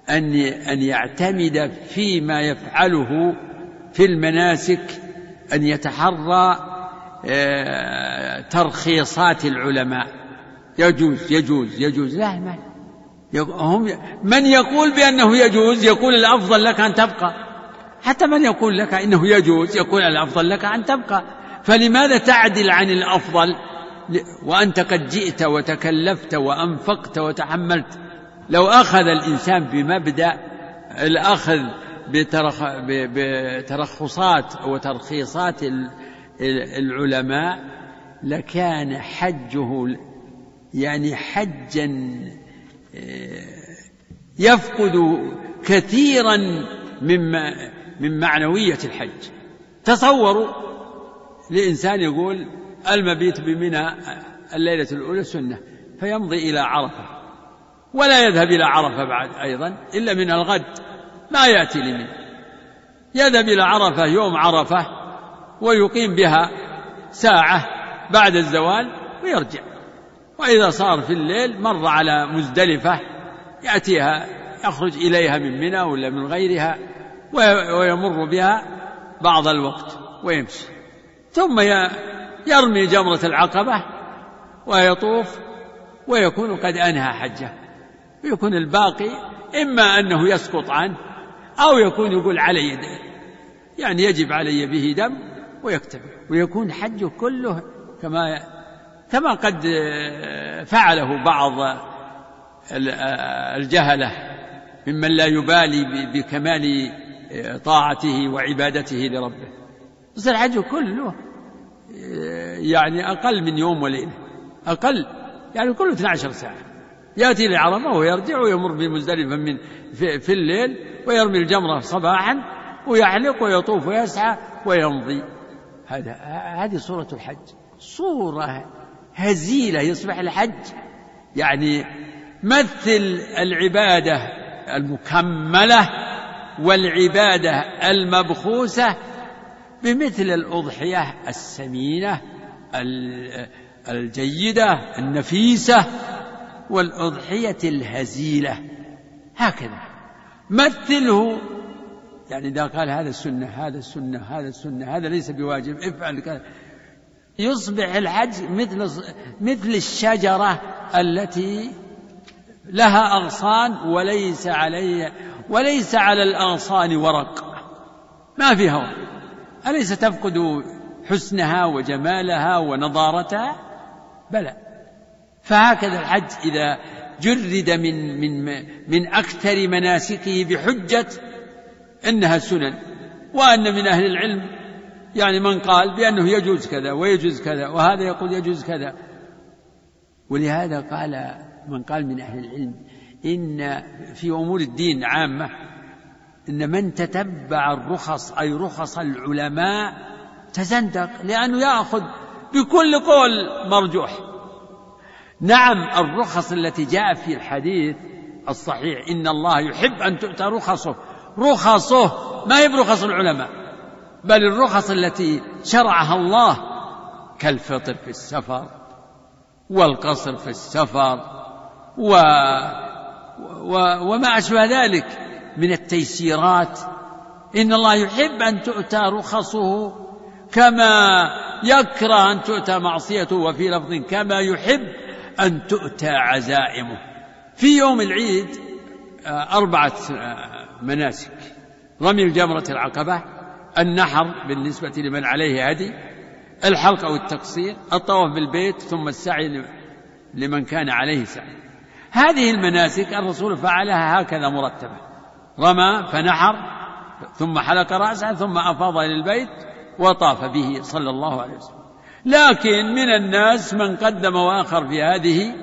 أن أن يعتمد فيما يفعله في المناسك أن يتحرى آه، ترخيصات العلماء. يجوز يجوز يجوز. لا هم من يقول بأنه يجوز يقول الأفضل لك أن تبقى. حتى من يقول لك إنه يجوز يقول الأفضل لك أن تبقى. فلماذا تعدل عن الأفضل؟ وأنت قد جئت وتكلفت وأنفقت وتحملت. لو أخذ الإنسان بمبدأ الأخذ بترخصات وترخيصات العلماء لكان حجه يعني حجا آه، يفقد كثيرا مما من معنوية الحج. تصوروا لإنسان يقول المبيت بمنى الليلة الأولى سنة فيمضي إلى عرفة ولا يذهب إلى عرفة بعد أيضا إلا من الغد ما يأتي لمنى يذهب إلى عرفة يوم عرفة ويقيم بها ساعة بعد الزوال ويرجع. وإذا صار في الليل مر على مزدلفة يأتيها يخرج إليها من منى ولا من غيرها ويمر بها بعض الوقت ويمشي. ثم يرمي جمرة العقبة ويطوف ويكون قد أنهى حجه. ويكون الباقي إما أنه يسقط عنه أو يكون يقول علي يعني يجب علي به دم ويكتفي ويكون حجه كله كما كما قد فعله بعض الجهلة ممن لا يبالي بكمال طاعته وعبادته لربه. بس الحج كله. يعني أقل من يوم وليلة. أقل. يعني كله 12 ساعة. يأتي لعرفة ويرجع ويمر بمزدلفة من في, في الليل ويرمي الجمرة صباحا ويحلق ويطوف ويسعى ويمضي. هذا هذه صورة الحج. صورة هزيلة يصبح الحج. يعني مثل العبادة المكملة والعبادة المبخوسة بمثل الأضحية السمينة الجيدة النفيسة والأضحية الهزيلة. هكذا. مثله يعني إذا قال هذا السنة هذا السنة هذا السنة هذا ليس بواجب افعل كذا. يصبح الحج مثل مثل الشجرة التي لها أغصان وليس عليها وليس على الأغصان ورق. ما فيها ورق. أليس تفقد حسنها وجمالها ونضارتها بلى. فهكذا الحج إذا جرد من من من أكثر مناسكه بحجة إنها سنن وأن من أهل العلم يعني من قال بأنه يجوز كذا ويجوز كذا وهذا يقول يجوز كذا. ولهذا قال من قال من أهل العلم إن في أمور الدين عامة إن من تتبع الرخص أي رخص العلماء تزندق لأنه يأخذ بكل قول مرجوح. نعم الرخص التي جاء في الحديث الصحيح إن الله يحب أن تؤتى رخصه. رخصه ما هي برخص العلماء بل الرخص التي شرعها الله كالفطر في السفر والقصر في السفر و وما أشبه ذلك من التيسيرات. إن الله يحب أن تؤتى رخصه كما يكره أن تؤتى معصيته وفي لفظ كما يحب أن تؤتى عزائمه. في يوم العيد آه، أربعة آه، مناسك. رمي الجمرة العقبة النحر بالنسبة لمن عليه هدي الحلق أو التقصير الطواف بالبيت ثم السعي لمن كان عليه سعي. هذه المناسك الرسول فعلها هكذا مرتبة. رمى فنحر ثم حلق رأسه ثم أفاض إلى البيت وطاف به صلى الله عليه وسلم. لكن من الناس من قدم وآخر في هذه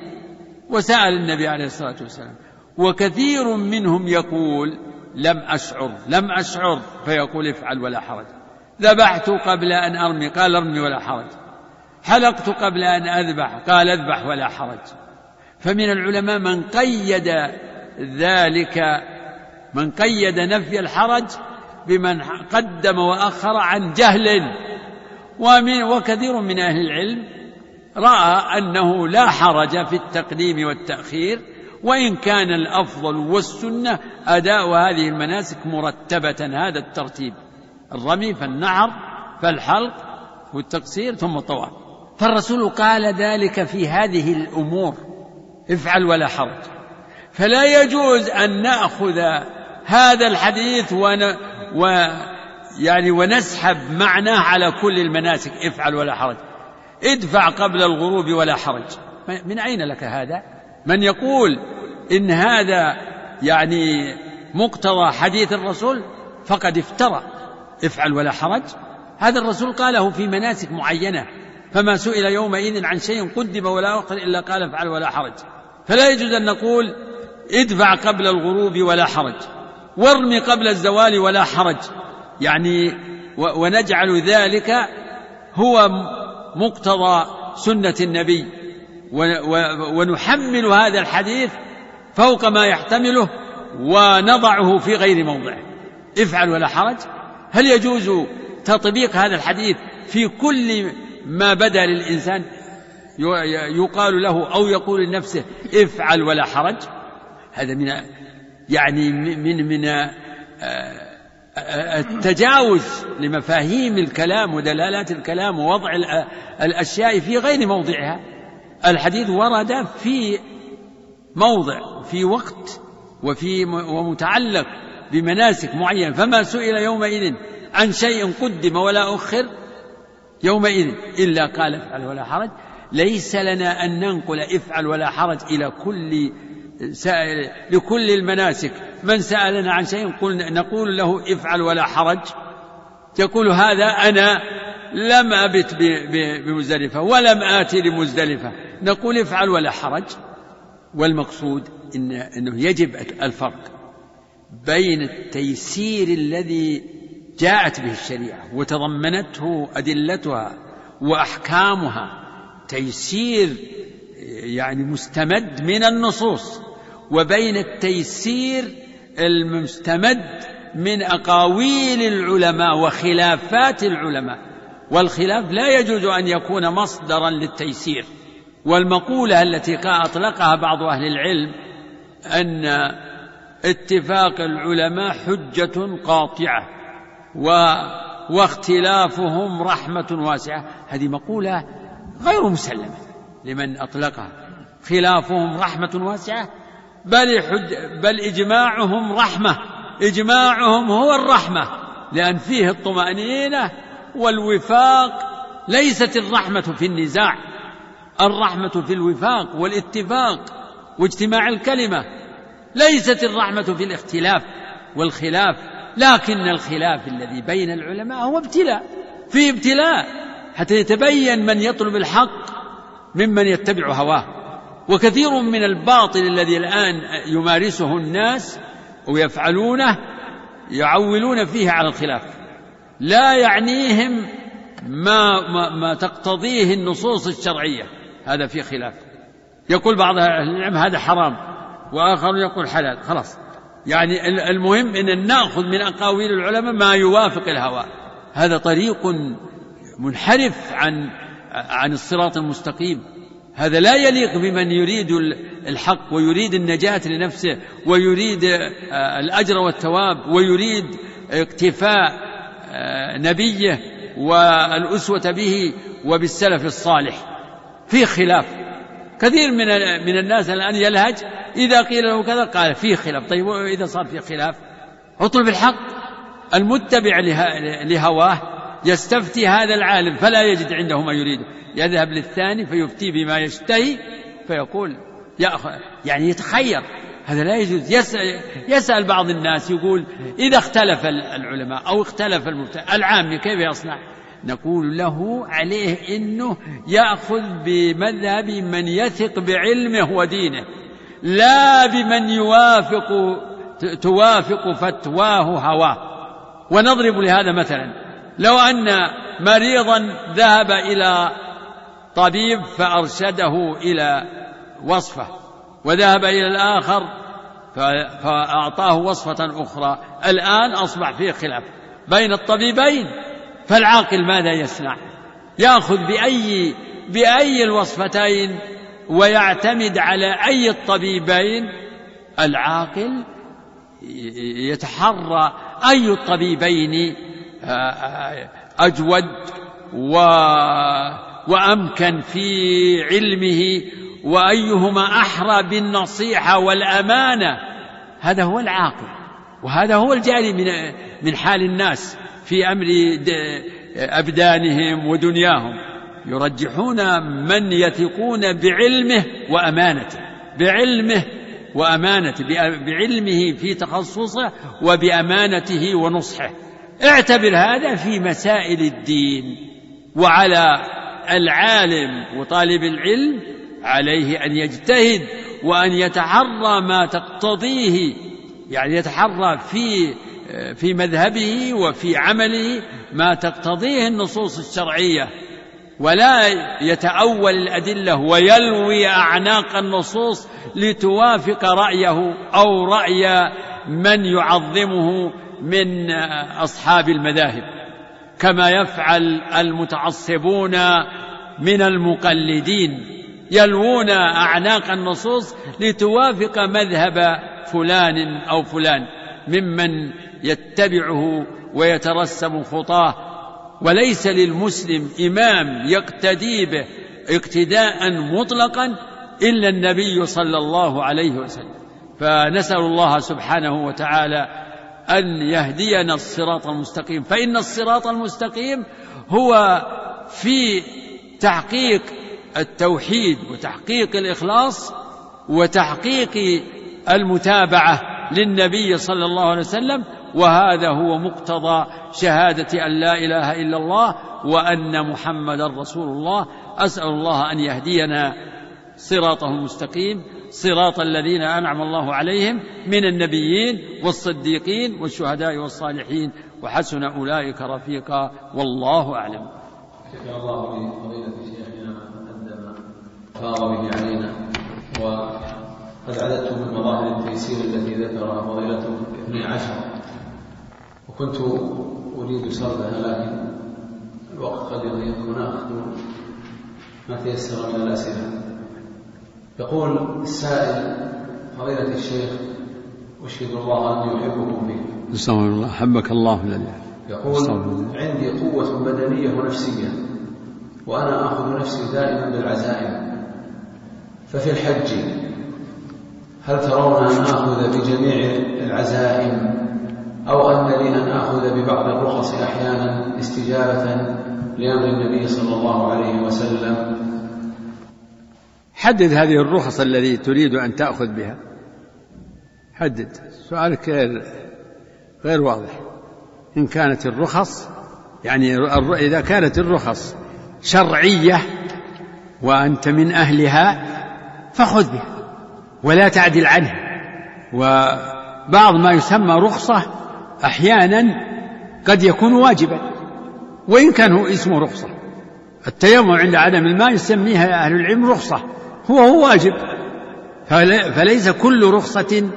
وسأل النبي عليه الصلاة والسلام. وكثير منهم يقول لم أشعر لم أشعر. فيقول افعل ولا حرج. ذبحت قبل أن أرمي. قال أرمي ولا حرج. حلقت قبل أن أذبح. قال اذبح ولا حرج. فمن العلماء من قيد ذلك من قيد نفي الحرج بمن قدم وأخر عن جهل. ومن وكثير من أهل العلم رأى أنه لا حرج في التقديم والتأخير وإن كان الأفضل والسنة أداء هذه المناسك مرتبة هذا الترتيب. الرمي فالنعر فالحلق والتقصير ثم الطواف فالرسول قال ذلك في هذه الأمور. افعل ولا حرج. فلا يجوز أن نأخذ هذا الحديث ون و يعني ونسحب معناه على كل المناسك افعل ولا حرج. ادفع قبل الغروب ولا حرج. من أين لك هذا؟ من يقول إن هذا يعني مقتضى حديث الرسول فقد افترى. افعل ولا حرج. هذا الرسول قاله في مناسك معينة فما سئل يومئذ عن شيء قدم ولا أخر إلا قال افعل ولا حرج. فلا يجوز أن نقول ادفع قبل الغروب ولا حرج وارمي قبل الزوال ولا حرج. يعني ونجعل ذلك هو مقتضى سنة النبي. ونحمل هذا الحديث فوق ما يحتمله ونضعه في غير موضعه. افعل ولا حرج. هل يجوز تطبيق هذا الحديث في كل ما بدا للإنسان؟ يقال له أو يقول لنفسه افعل ولا حرج. هذا من يعني من من التجاوز لمفاهيم الكلام ودلالات الكلام ووضع الأشياء في غير موضعها. الحديث ورد في موضع في وقت وفي ومتعلق بمناسك معينة. فما سئل يومئذ عن شيء قدم ولا أخر يومئذ إلا قال افعل ولا حرج. ليس لنا أن ننقل إفعل ولا حرج إلى كل سائل لكل المناسك. من سألنا عن شيء قلنا نقول له إفعل ولا حرج. يقول هذا أنا لم أبت بمزدلفة ولم آتي لمزدلفة. نقول إفعل ولا حرج. والمقصود إن أنه يجب الفرق بين التيسير الذي جاءت به الشريعة وتضمنته أدلتها وأحكامها تيسير يعني مستمد من النصوص وبين التيسير المستمد من أقاويل العلماء وخلافات العلماء. والخلاف لا يجوز أن يكون مصدرا للتيسير. والمقولة التي أطلقها بعض أهل العلم أن اتفاق العلماء حجة قاطعة و واختلافهم رحمة واسعة. هذه مقولة غير مسلمة لمن أطلقها. خلافهم رحمة واسعة بل حج بل إجماعهم رحمة. إجماعهم هو الرحمة لأن فيه الطمأنينة والوفاق. ليست الرحمة في النزاع الرحمة في الوفاق والاتفاق واجتماع الكلمة. ليست الرحمة في الاختلاف والخلاف لكن الخلاف الذي بين العلماء هو ابتلاء. في ابتلاء حتى يتبين من يطلب الحق ممن يتبع هواه. وكثير من الباطل الذي الآن يمارسه الناس ويفعلونه يعولون فيه على الخلاف. لا يعنيهم ما, ما, ما تقتضيه النصوص الشرعية. هذا في خلاف. يقول بعض أهل العلم هذا حرام وآخر يقول حلال. خلاص. يعني المهم أن نأخذ من أقاويل العلماء ما يوافق الهوى. هذا طريق منحرف عن عن الصراط المستقيم. هذا لا يليق بمن يريد الحق ويريد النجاة لنفسه ويريد آه، الأجر والثواب ويريد اقتفاء آه، نبيه والأسوة به وبالسلف الصالح. في خلاف. كثير من من الناس الآن يلهج إذا قيل له كذا قال في خلاف. طيب إذا صار في خلاف اطلب الحق المتبع لهواه يستفتي هذا العالم فلا يجد عنده ما يريده يذهب للثاني فيفتي بما يشتهي فيقول يأخذ يعني يتخير. هذا لا يجوز. يسأل, يسأل بعض الناس يقول إذا اختلف العلماء أو اختلف العام كيف يصنع؟ نقول له عليه إنه يأخذ بمذهب من يثق بعلمه ودينه لا بمن يوافق توافق فتواه هواه. ونضرب لهذا مثلا. لو أن مريضا ذهب إلى طبيب فأرشده إلى وصفة وذهب إلى الآخر فأعطاه وصفة أخرى. الآن أصبح فيه خلاف بين الطبيبين فالعاقل ماذا يصنع؟ يأخذ بأي بأي الوصفتين ويعتمد على أي الطبيبين؟ العاقل يتحرى أي الطبيبين أجود و وأمكن في علمه وأيهما أحرى بالنصيحة والأمانة. هذا هو العاقل وهذا هو الجاري من من حال الناس في أمر أبدانهم ودنياهم. يرجحون من يثقون بعلمه وأمانته بعلمه وأمانته بعلمه في تخصصه وبأمانته ونصحه. اعتبر هذا في مسائل الدين وعلى فالعالم وطالب العلم عليه أن يجتهد وأن يتحرى ما تقتضيه يعني يتحرى في في مذهبه وفي عمله ما تقتضيه النصوص الشرعية. ولا يتأول الأدلة ويلوي أعناق النصوص لتوافق رأيه أو رأي من يعظمه من أصحاب المذاهب كما يفعل المتعصبون من المقلدين يلوون أعناق النصوص لتوافق مذهب فلان أو فلان ممن يتبعه ويترسم خطاه. وليس للمسلم إمام يقتدي به اقتداء مطلقا إلا النبي صلى الله عليه وسلم. فنسأل الله سبحانه وتعالى أن يهدينا الصراط المستقيم. فإن الصراط المستقيم هو في تحقيق التوحيد وتحقيق الإخلاص وتحقيق المتابعة للنبي صلى الله عليه وسلم وهذا هو مقتضى شهادة أن لا إله إلا الله وأن محمدا رسول الله. أسأل الله أن يهدينا صراطه المستقيم. صراط الذين أنعم الله عليهم من النبيين والصديقين والشهداء والصالحين. وحسن أولئك رفيقا والله أعلم. شكر الله لفضيلة شيخنا قدم فاض به علينا. وقد عددت من مظاهر التيسير التي ذكرها فضيلته اثني عشر. وكنت أريد سردها لكن الوقت قد يضيق وناخذ ما تيسر من الأسئلة؟ يقول السائل فضيلة الشيخ أشهد الله أني أحبكم فيه. استغفر الله. حبك الله الذي يقول عندي قوة بدنية ونفسية وأنا آخذ نفسي دائما بالعزائم. ففي الحج هل ترون أن آخذ بجميع العزائم أو أن لي أن آخذ ببعض الرخص أحيانا استجابة لأمر النبي صلى الله عليه وسلم؟ حدد هذه الرخص الذي تريد أن تأخذ بها. حدد. سؤالك غير غير واضح. إن كانت الرخص يعني إذا كانت الرخص شرعية وأنت من أهلها فخذ بها ولا تعدل عنها. وبعض ما يسمى رخصة أحيانا قد يكون واجبا وإن كان هو اسمه رخصة. التيمم عند عدم الماء يسميها أهل العلم رخصة. هو هو واجب. فليس كل رخصة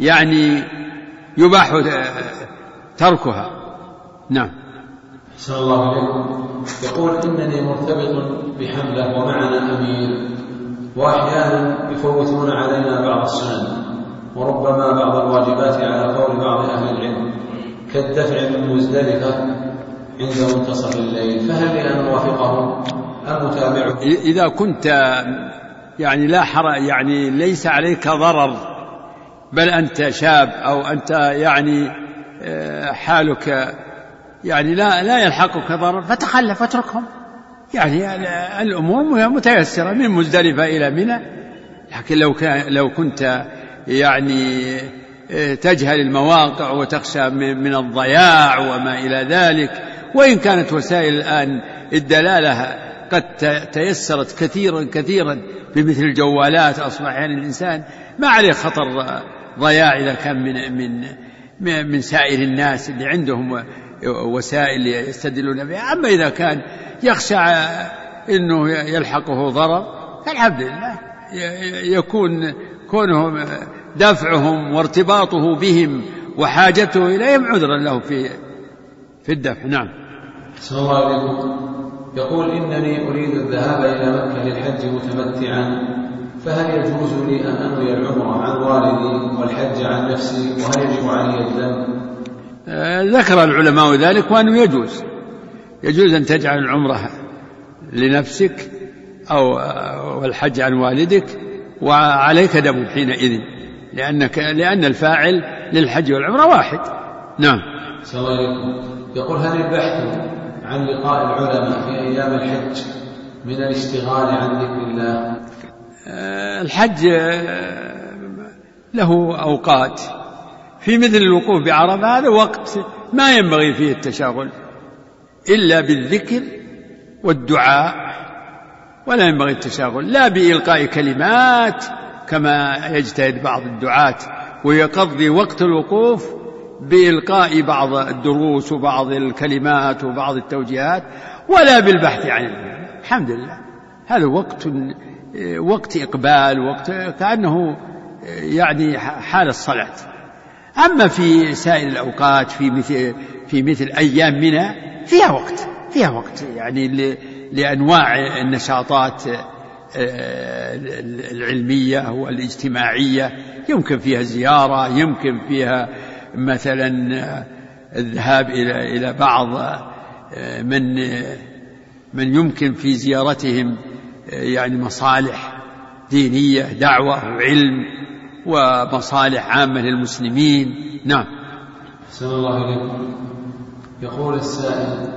يعني يباح تركها. نعم. صلى الله عليكم يقول إنني مرتبط بحملة ومعنا أمير وأحيانا يفوتون علينا بعض السنن وربما بعض الواجبات على قول بعض أهل العلم كالدفع من مزدلفة عند منتصف الليل فهل لي أن أوافقهم أم أتابعه إذا كنت يعني لا حر يعني ليس عليك ضرر بل أنت شاب أو أنت يعني آه، حالك يعني لا لا يلحقك ضرر. فتخلف اتركهم. يعني الأمور متيسرة من مزدلفة إلى منى. لكن لو كان لو كنت يعني آه، تجهل المواقع وتخشى من الضياع وما إلى ذلك. وإن كانت وسائل الآن الدلالة قد تيسرت كثيرا كثيرا. بمثل الجوالات أصبح يعني الإنسان ما عليه خطر ضياع إذا كان من من من سائر الناس اللي عندهم وسائل يستدلون بها. أما إذا كان يخشى أنه يلحقه ضرر فالحمد لله يكون كونه دفعهم وارتباطه بهم وحاجته إليهم عذرا له في في الدفع. نعم. صلى الله عليكم. يقول إنني أريد الذهاب إلى مكة للحج متمتعا فهل يجوز لي أن أنوي العمرة عن والدي والحج عن نفسي؟ وهل يجب علي الدم آه ذكر العلماء ذلك وأنه يجوز. يجوز أن تجعل العمرة لنفسك أو آه، والحج عن والدك وعليك دم حينئذ لأنك لأن الفاعل للحج والعمرة واحد. نعم. الله عليكم. يقول هل البحث عن لقاء العلماء في أيام الحج من الاشتغال عن ذكر الله. آه، الحج آه، له أوقات. في مثل الوقوف بعرفة هذا وقت ما ينبغي فيه التشاغل إلا بالذكر والدعاء ولا ينبغي التشاغل لا بإلقاء كلمات كما يجتهد بعض الدعاة ويقضي وقت الوقوف بإلقاء بعض الدروس وبعض الكلمات وبعض التوجيهات ولا بالبحث عن العلم الحمد لله. هذا وقت وقت إقبال وقت كأنه يعني حال الصلاة. أما في سائر الأوقات في مثل في مثل أيام منى فيها وقت فيها وقت. يعني لأنواع النشاطات آه، العلمية والإجتماعية. يمكن فيها زيارة يمكن فيها مثلا الذهاب إلى إلى بعض آه، من من يمكن في زيارتهم آه، يعني مصالح دينية دعوة وعلم ومصالح عامة للمسلمين. نعم. أحسن الله إليكم. يقول السائل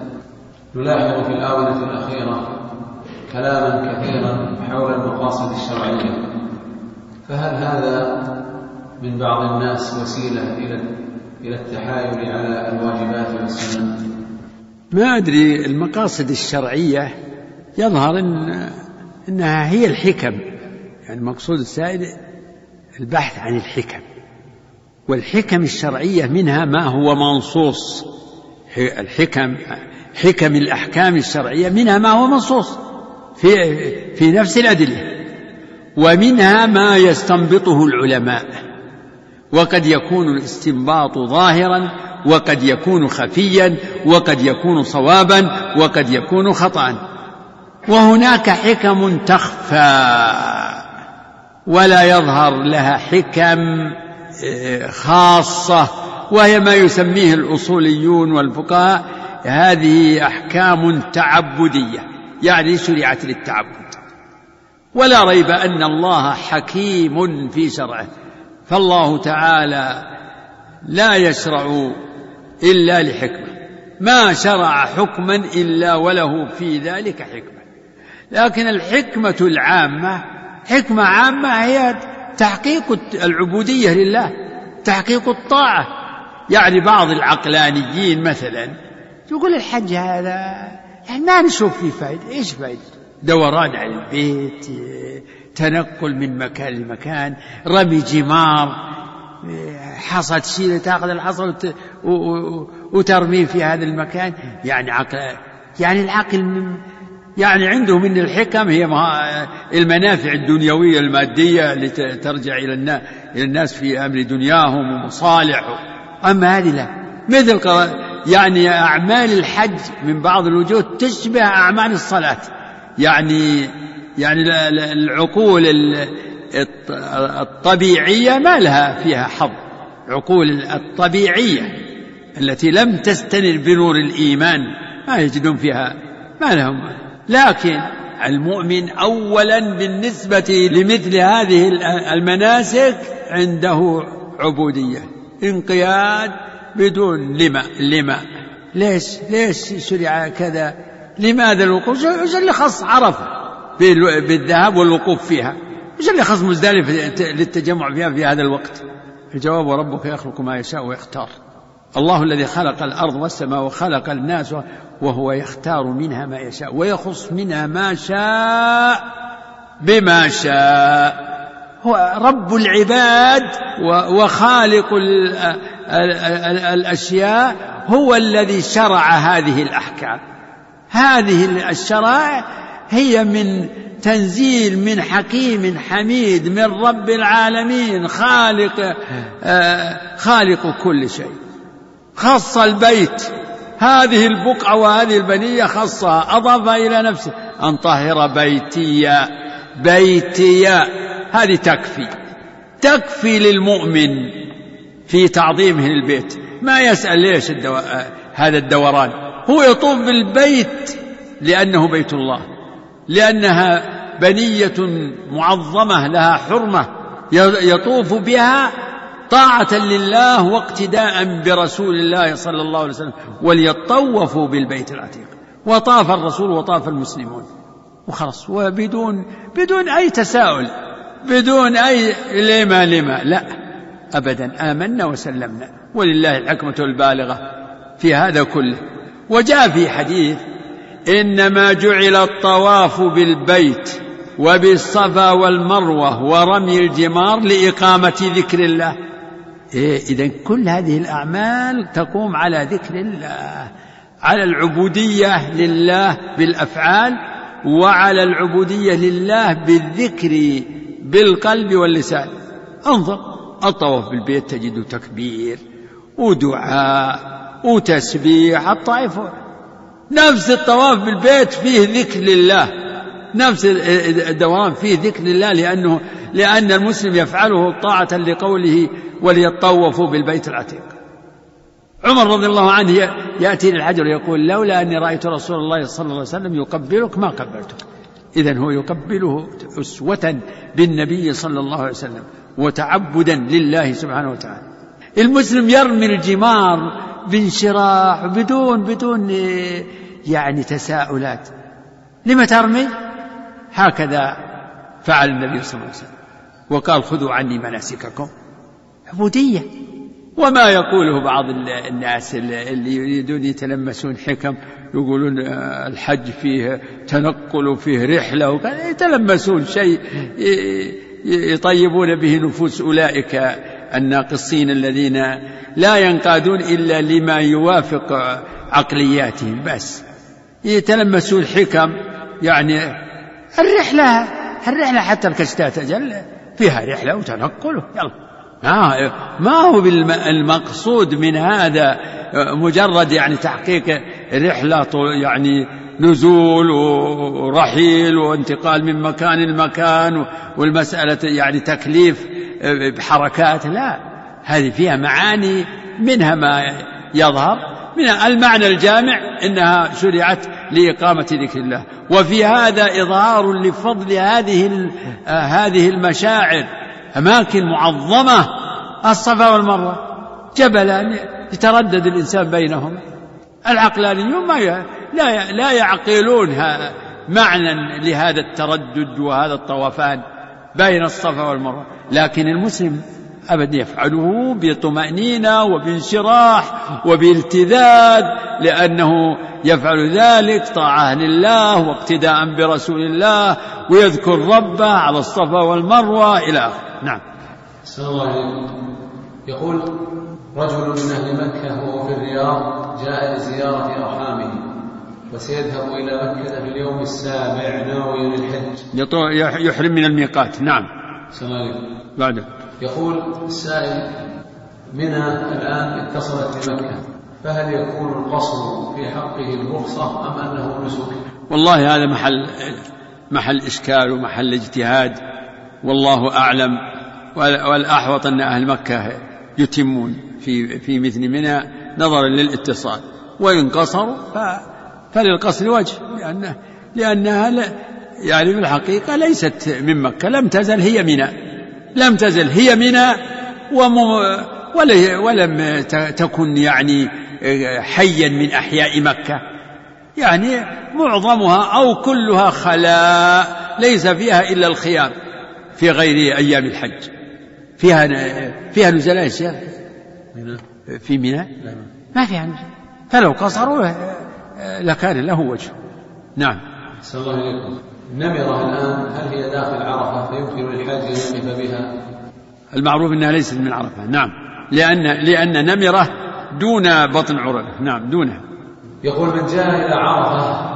نلاحظ في الآونة الأخيرة كلاما كثيرا حول المقاصد الشرعية فهل هذا من بعض الناس وسيلة إلى إلى التحايل على الواجبات والسنن. ما أدري المقاصد الشرعية يظهر إن إنها هي الحكم. يعني مقصود السائل البحث عن الحكم. والحكم الشرعية منها ما هو منصوص. الحكم حكم الأحكام الشرعية منها ما هو منصوص في في نفس الأدلة. ومنها ما يستنبطه العلماء. وقد يكون الاستنباط ظاهرا وقد يكون خفيا وقد يكون صوابا وقد يكون خطأ. وهناك حكم تخفى ولا يظهر لها حكم آه، خاصة وهي ما يسميه الأصوليون والفقهاء هذه أحكام تعبدية يعني شرعت للتعبد. ولا ريب أن الله حكيم في شرعه. فالله تعالى لا يشرع إلا لحكمة. ما شرع حكما إلا وله في ذلك حكمة. لكن الحكمة العامة حكمة عامة هي تحقيق العبودية لله تحقيق الطاعة. يعني بعض العقلانيين مثلا يقول الحج هذا يعني ما نشوف فيه فائدة إيش فائدة دوران على البيت تنقل من مكان لمكان رمي جمار حصى تشيل تاخذ الحصى وترميه في هذا المكان. يعني عقل يعني العقل من يعني عنده من الحكم هي المنافع الدنيوية المادية اللي ترجع إلى الناس في أمر دنياهم ومصالحهم أما هذه لا. مثل يعني أعمال الحج من بعض الوجوه تشبه أعمال الصلاة. يعني يعني العقول الطبيعية ما لها فيها حظ. عقول الطبيعية التي لم تستنر بنور الإيمان ما يجدون فيها ما لهم. لكن المؤمن أولا بالنسبة لمثل هذه المناسك عنده عبودية انقياد بدون لما لما ليش؟ ليش شرع كذا؟ لماذا الوقوف؟ اللي خص عرفة. بالذهاب والوقوف فيها. إيش اللي خص مزدلفة للتجمع فيها في هذا الوقت؟ الجواب وربك يخلق ما يشاء ويختار. الله الذي خلق الأرض والسماء وخلق الناس وهو يختار منها ما يشاء ويخص منها ما شاء بما شاء. هو رب العباد وخالق الأشياء هو الذي شرع هذه الأحكام. هذه الشرائع هي من تنزيل من حكيم حميد من رب العالمين خالق آه، خالق كل شيء. خص البيت. هذه البقعة وهذه البنية خصها. أضاف إلى نفسه. أن طهر بيتي بيتي. هذه تكفي. تكفي للمؤمن في تعظيمه للبيت. ما يسأل ليش الدو... هذا الدوران. هو يطوف بالبيت لأنه بيت الله. لأنها بنية معظمة لها حرمة يطوف بها طاعة لله واقتداء برسول الله صلى الله عليه وسلم وليطوفوا بالبيت العتيق. وطاف الرسول وطاف المسلمون. وخلص وبدون بدون أي تساؤل بدون أي لما لما لا أبدا. آمنا وسلمنا. ولله الحكمة البالغة في هذا كله. وجاء في حديث إنما جعل الطواف بالبيت وبالصفا والمروة ورمي الجمار لإقامة ذكر الله. إيه إذا كل هذه الأعمال تقوم على ذكر الله على العبودية لله بالأفعال وعلى العبودية لله بالذكر بالقلب واللسان. انظر الطواف بالبيت تجد تكبير ودعاء وتسبيح الطائف نفس الطواف بالبيت فيه ذكر لله. نفس الدوام فيه ذكر لله لأنه لأن المسلم يفعله طاعة لقوله وليطوفوا بالبيت العتيق. عمر رضي الله عنه يأتي للحجر يقول لولا أني رأيت رسول الله صلى الله عليه وسلم يقبلك ما قبلتك. إذا هو يقبله أسوة بالنبي صلى الله عليه وسلم وتعبدا لله سبحانه وتعالى. المسلم يرمي الجمار بانشراح بدون بدون يعني تساؤلات. لم ترمي؟ هكذا فعل النبي صلى الله عليه وسلم. وقال خذوا عني مناسككم. عبودية. وما يقوله بعض الناس اللي يريدون يتلمسون حكم يقولون آه، الحج فيه تنقل وفيه رحلة. يتلمسون شيء يطيبون به نفوس أولئك. الناقصين الذين لا ينقادون إلا لما يوافق عقلياتهم. بس يتلمسون حكم يعني الرحلة الرحلة حتى الكشتات أجل فيها رحلة وتنقل. يلا. ما ما هو المقصود من هذا؟ مجرد يعني تحقيق رحلة يعني نزول ورحيل وانتقال من مكان لمكان والمسألة يعني تكليف بحركات لا. هذه فيها معاني منها ما يظهر من المعنى الجامع إنها شرعت لإقامة ذكر الله. وفي هذا إظهار لفضل هذه هذه المشاعر. أماكن معظمة الصفا والمروة. جبلان يتردد الإنسان بينهما العقلانيون ما لا لا يعقلون معنى لهذا التردد وهذا الطوفان. بين الصفا والمروة. لكن المسلم أبدا يفعله بطمأنينة وبانشراح وبالتذاذ لأنه يفعل ذلك طاعة لله واقتداء برسول الله ويذكر ربه على الصفا والمروة إلى آخره. نعم. السلام عليكم. يقول رجل من أهل مكة وهو في الرياض جاء لزيارة أرحامه. وسيذهب إلى مكة في اليوم السابع ناويا للحج. يحرم من الميقات. نعم. عليكم. بعده يقول السائل منى الآن اتصلت بمكة فهل يكون القصر في حقه الرخصة أم أنه نسك؟ والله هذا محل محل إشكال ومحل اجتهاد. والله أعلم. والأحوط أن أهل مكة يتمون في في مثل منى نظرا للإتصال. وإن قصروا فللقصر وجه لأنه لأنها يعني في الحقيقة ليست من مكة لم تزل هي منى. لم تزل هي منى ولم تكن يعني حيا من أحياء مكة. يعني معظمها أو كلها خلاء ليس فيها إلا الخيام في غير أيام الحج. فيها فيها نزلاء يا شيخ في منى؟ ما فيها فلو قصروا لكان له وجه. نعم. صلى الله عليكم. النمرة الآن. هل هي داخل عرفة؟ فيمكن للحاج أن يقف بها؟ المعروف أنها ليست من عرفة. نعم. لأن لأن نمرة دون بطن عرفة نعم دونها يقول من جاء إلى عرفة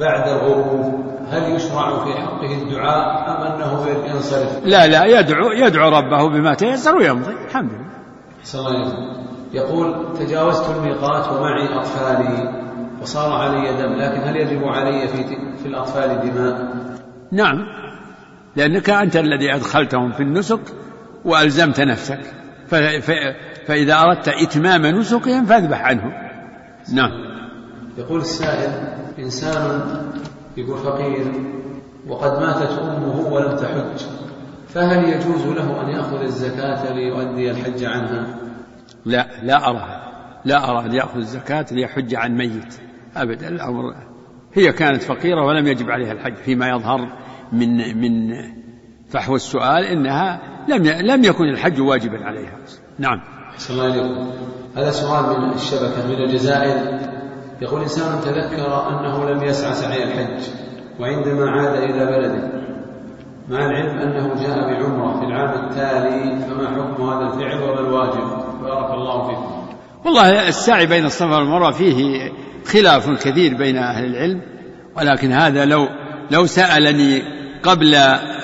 بعد الغروب هل يشرع في حقه الدعاء أم أنه ينصرف؟ لا لا يدعو يدعو ربه بما تيسر ويمضي. الحمد لله. الله يقول تجاوزت الميقات ومعي أطفالي. وصار علي دم لكن هل يجب علي في في الأطفال دماء؟ نعم لأنك أنت الذي أدخلتهم في النسك وألزمت نفسك. فإذا أردت إتمام نسكهم فاذبح عنهم. نعم. يقول السائل إنسان يقول فقير وقد ماتت أمه ولم تحج فهل يجوز له أن يأخذ الزكاة ليؤدي الحج عنها؟ لا لا أرى لا أرى أن يأخذ الزكاة ليحج عن ميت. أبدا الأمر هي كانت فقيرة ولم يجب عليها الحج فيما يظهر من من فحوى السؤال إنها لم لم يكن الحج واجبا عليها. نعم. الله عليكم هذا سؤال من الشبكة من الجزائر. يقول إنسان تذكر أنه لم يسعى سعي الحج وعندما عاد إلى بلده مع العلم أنه جاء بعمرة في العام التالي فما حكم هذا الفعل وما الواجب؟ بارك الله فيكم. والله السعي بين الصفا والمروة فيه خلاف كثير بين أهل العلم ولكن هذا لو لو سألني قبل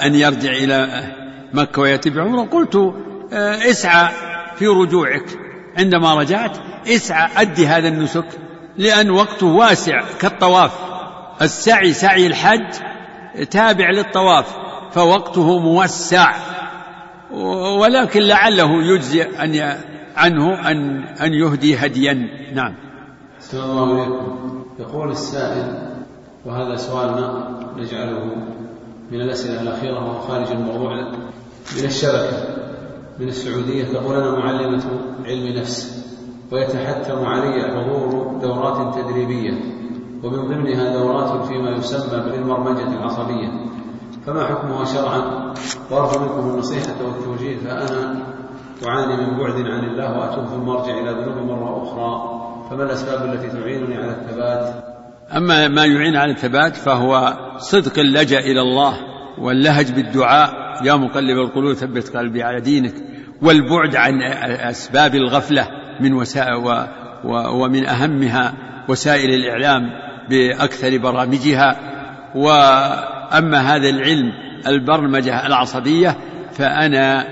أن يرجع إلى مكة ويأتي بعمرة قلت آه، اسعى في رجوعك. عندما رجعت اسعى أدي هذا النسك لأن وقته واسع كالطواف. السعي سعي الحج تابع للطواف فوقته موسع. ولكن لعله يجزي أن عنه أن أن يهدي هديا. نعم. الله عليكم. يقول السائل وهذا سؤالنا نجعله من الأسئلة الأخيرة وهو خارج الموضوع من الشبكة من السعودية. تقول أنا معلمة علم نفس ويتحتم علي حضور دورات تدريبية ومن ضمنها دورات فيما يسمى بالمرمجة العصبية. فما حكمها شرعا؟ وأرجو منكم النصيحة والتوجيه فأنا أعاني من بعد عن الله وأتوب ثم أرجع إلى ذنوبي مرة أخرى. فما الأسباب التي تعينني على الثبات؟ أما ما يعين على الثبات فهو صدق اللجأ إلى الله واللهج بالدعاء. يا مقلب القلوب ثبت قلبي على دينك والبعد عن أسباب الغفلة من وسائل و ومن أهمها وسائل الإعلام بأكثر برامجها. وأما هذا العلم البرمجة العصبية فأنا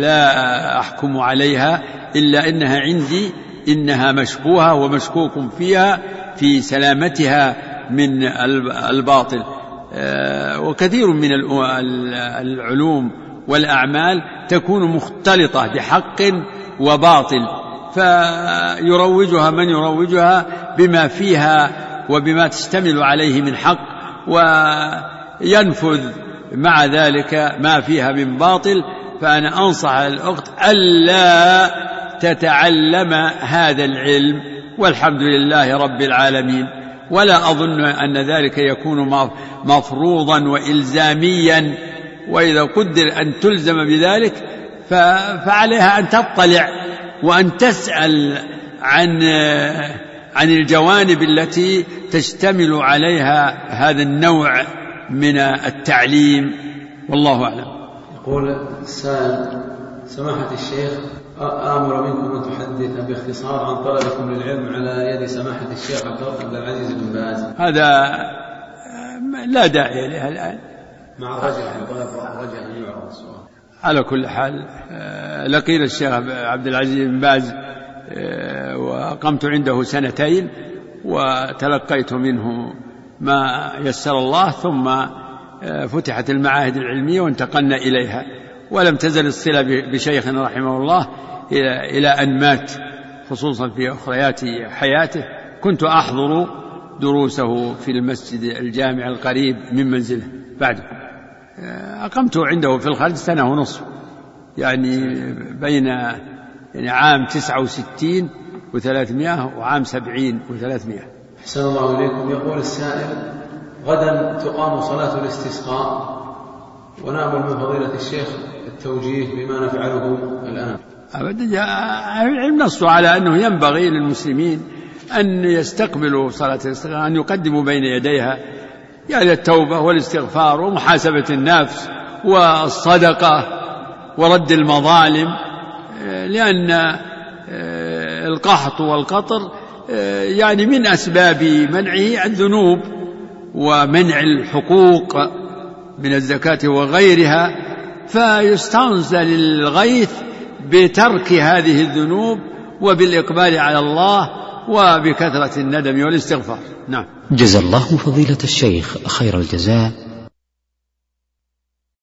لا أحكم عليها إلا أنها عندي إنها مشبوهة ومشكوك فيها في سلامتها من الباطل. آه، وكثير من العلوم والأعمال تكون مختلطة بحق وباطل فيروجها من يروجها بما فيها وبما تشتمل عليه من حق وينفذ مع ذلك ما فيها من باطل. فأنا أنصح الأخت ألا تتعلم هذا العلم والحمد لله رب العالمين. ولا أظن أن ذلك يكون مفروضا وإلزاميا. وإذا قدر أن تلزم بذلك فعليها أن تطلع وأن تسأل عن عن الجوانب التي تشتمل عليها هذا النوع من التعليم. والله أعلم. يقول السائل سماحة الشيخ آمر منكم أن تحدث باختصار عن طلبكم للعلم على يد سماحة الشيخ عبد العزيز بن باز هذا لا داعي له الآن مع الرجاء الرجاء أن يعرض السؤال على كل حال لقينا الشيخ عبد العزيز بن باز وأقمت عنده سنتين وتلقيت منه ما يسر الله ثم فتحت المعاهد العلمية وانتقلنا إليها ولم تزل الصلة بشيخ رحمه الله إلى أن مات خصوصا في أخريات حياته. كنت أحضر دروسه في المسجد الجامع القريب من منزله. بعده أقمت عنده في الخارج سنة ونصف. يعني بين يعني عام تسعة وستين وثلاثمائة وعام سبعين وثلاثمائة. أحسن الله إليكم. يقول السائل غدا تقام صلاة الاستسقاء ونأمل من فضيلة الشيخ التوجيه بما نفعله الآن. أبدا العلم نصوا على أنه ينبغي للمسلمين أن يستقبلوا صلاة الاستغفار أن يقدموا بين يديها يعني التوبة والاستغفار ومحاسبة النفس والصدقة ورد المظالم لأن آه، القحط والقطر آه، يعني من أسباب منعه الذنوب ومنع الحقوق من الزكاة وغيرها. فيستنزل الغيث بترك هذه الذنوب وبالإقبال على الله وبكثرة الندم والاستغفار. نعم. جزا الله فضيلة الشيخ خير الجزاء.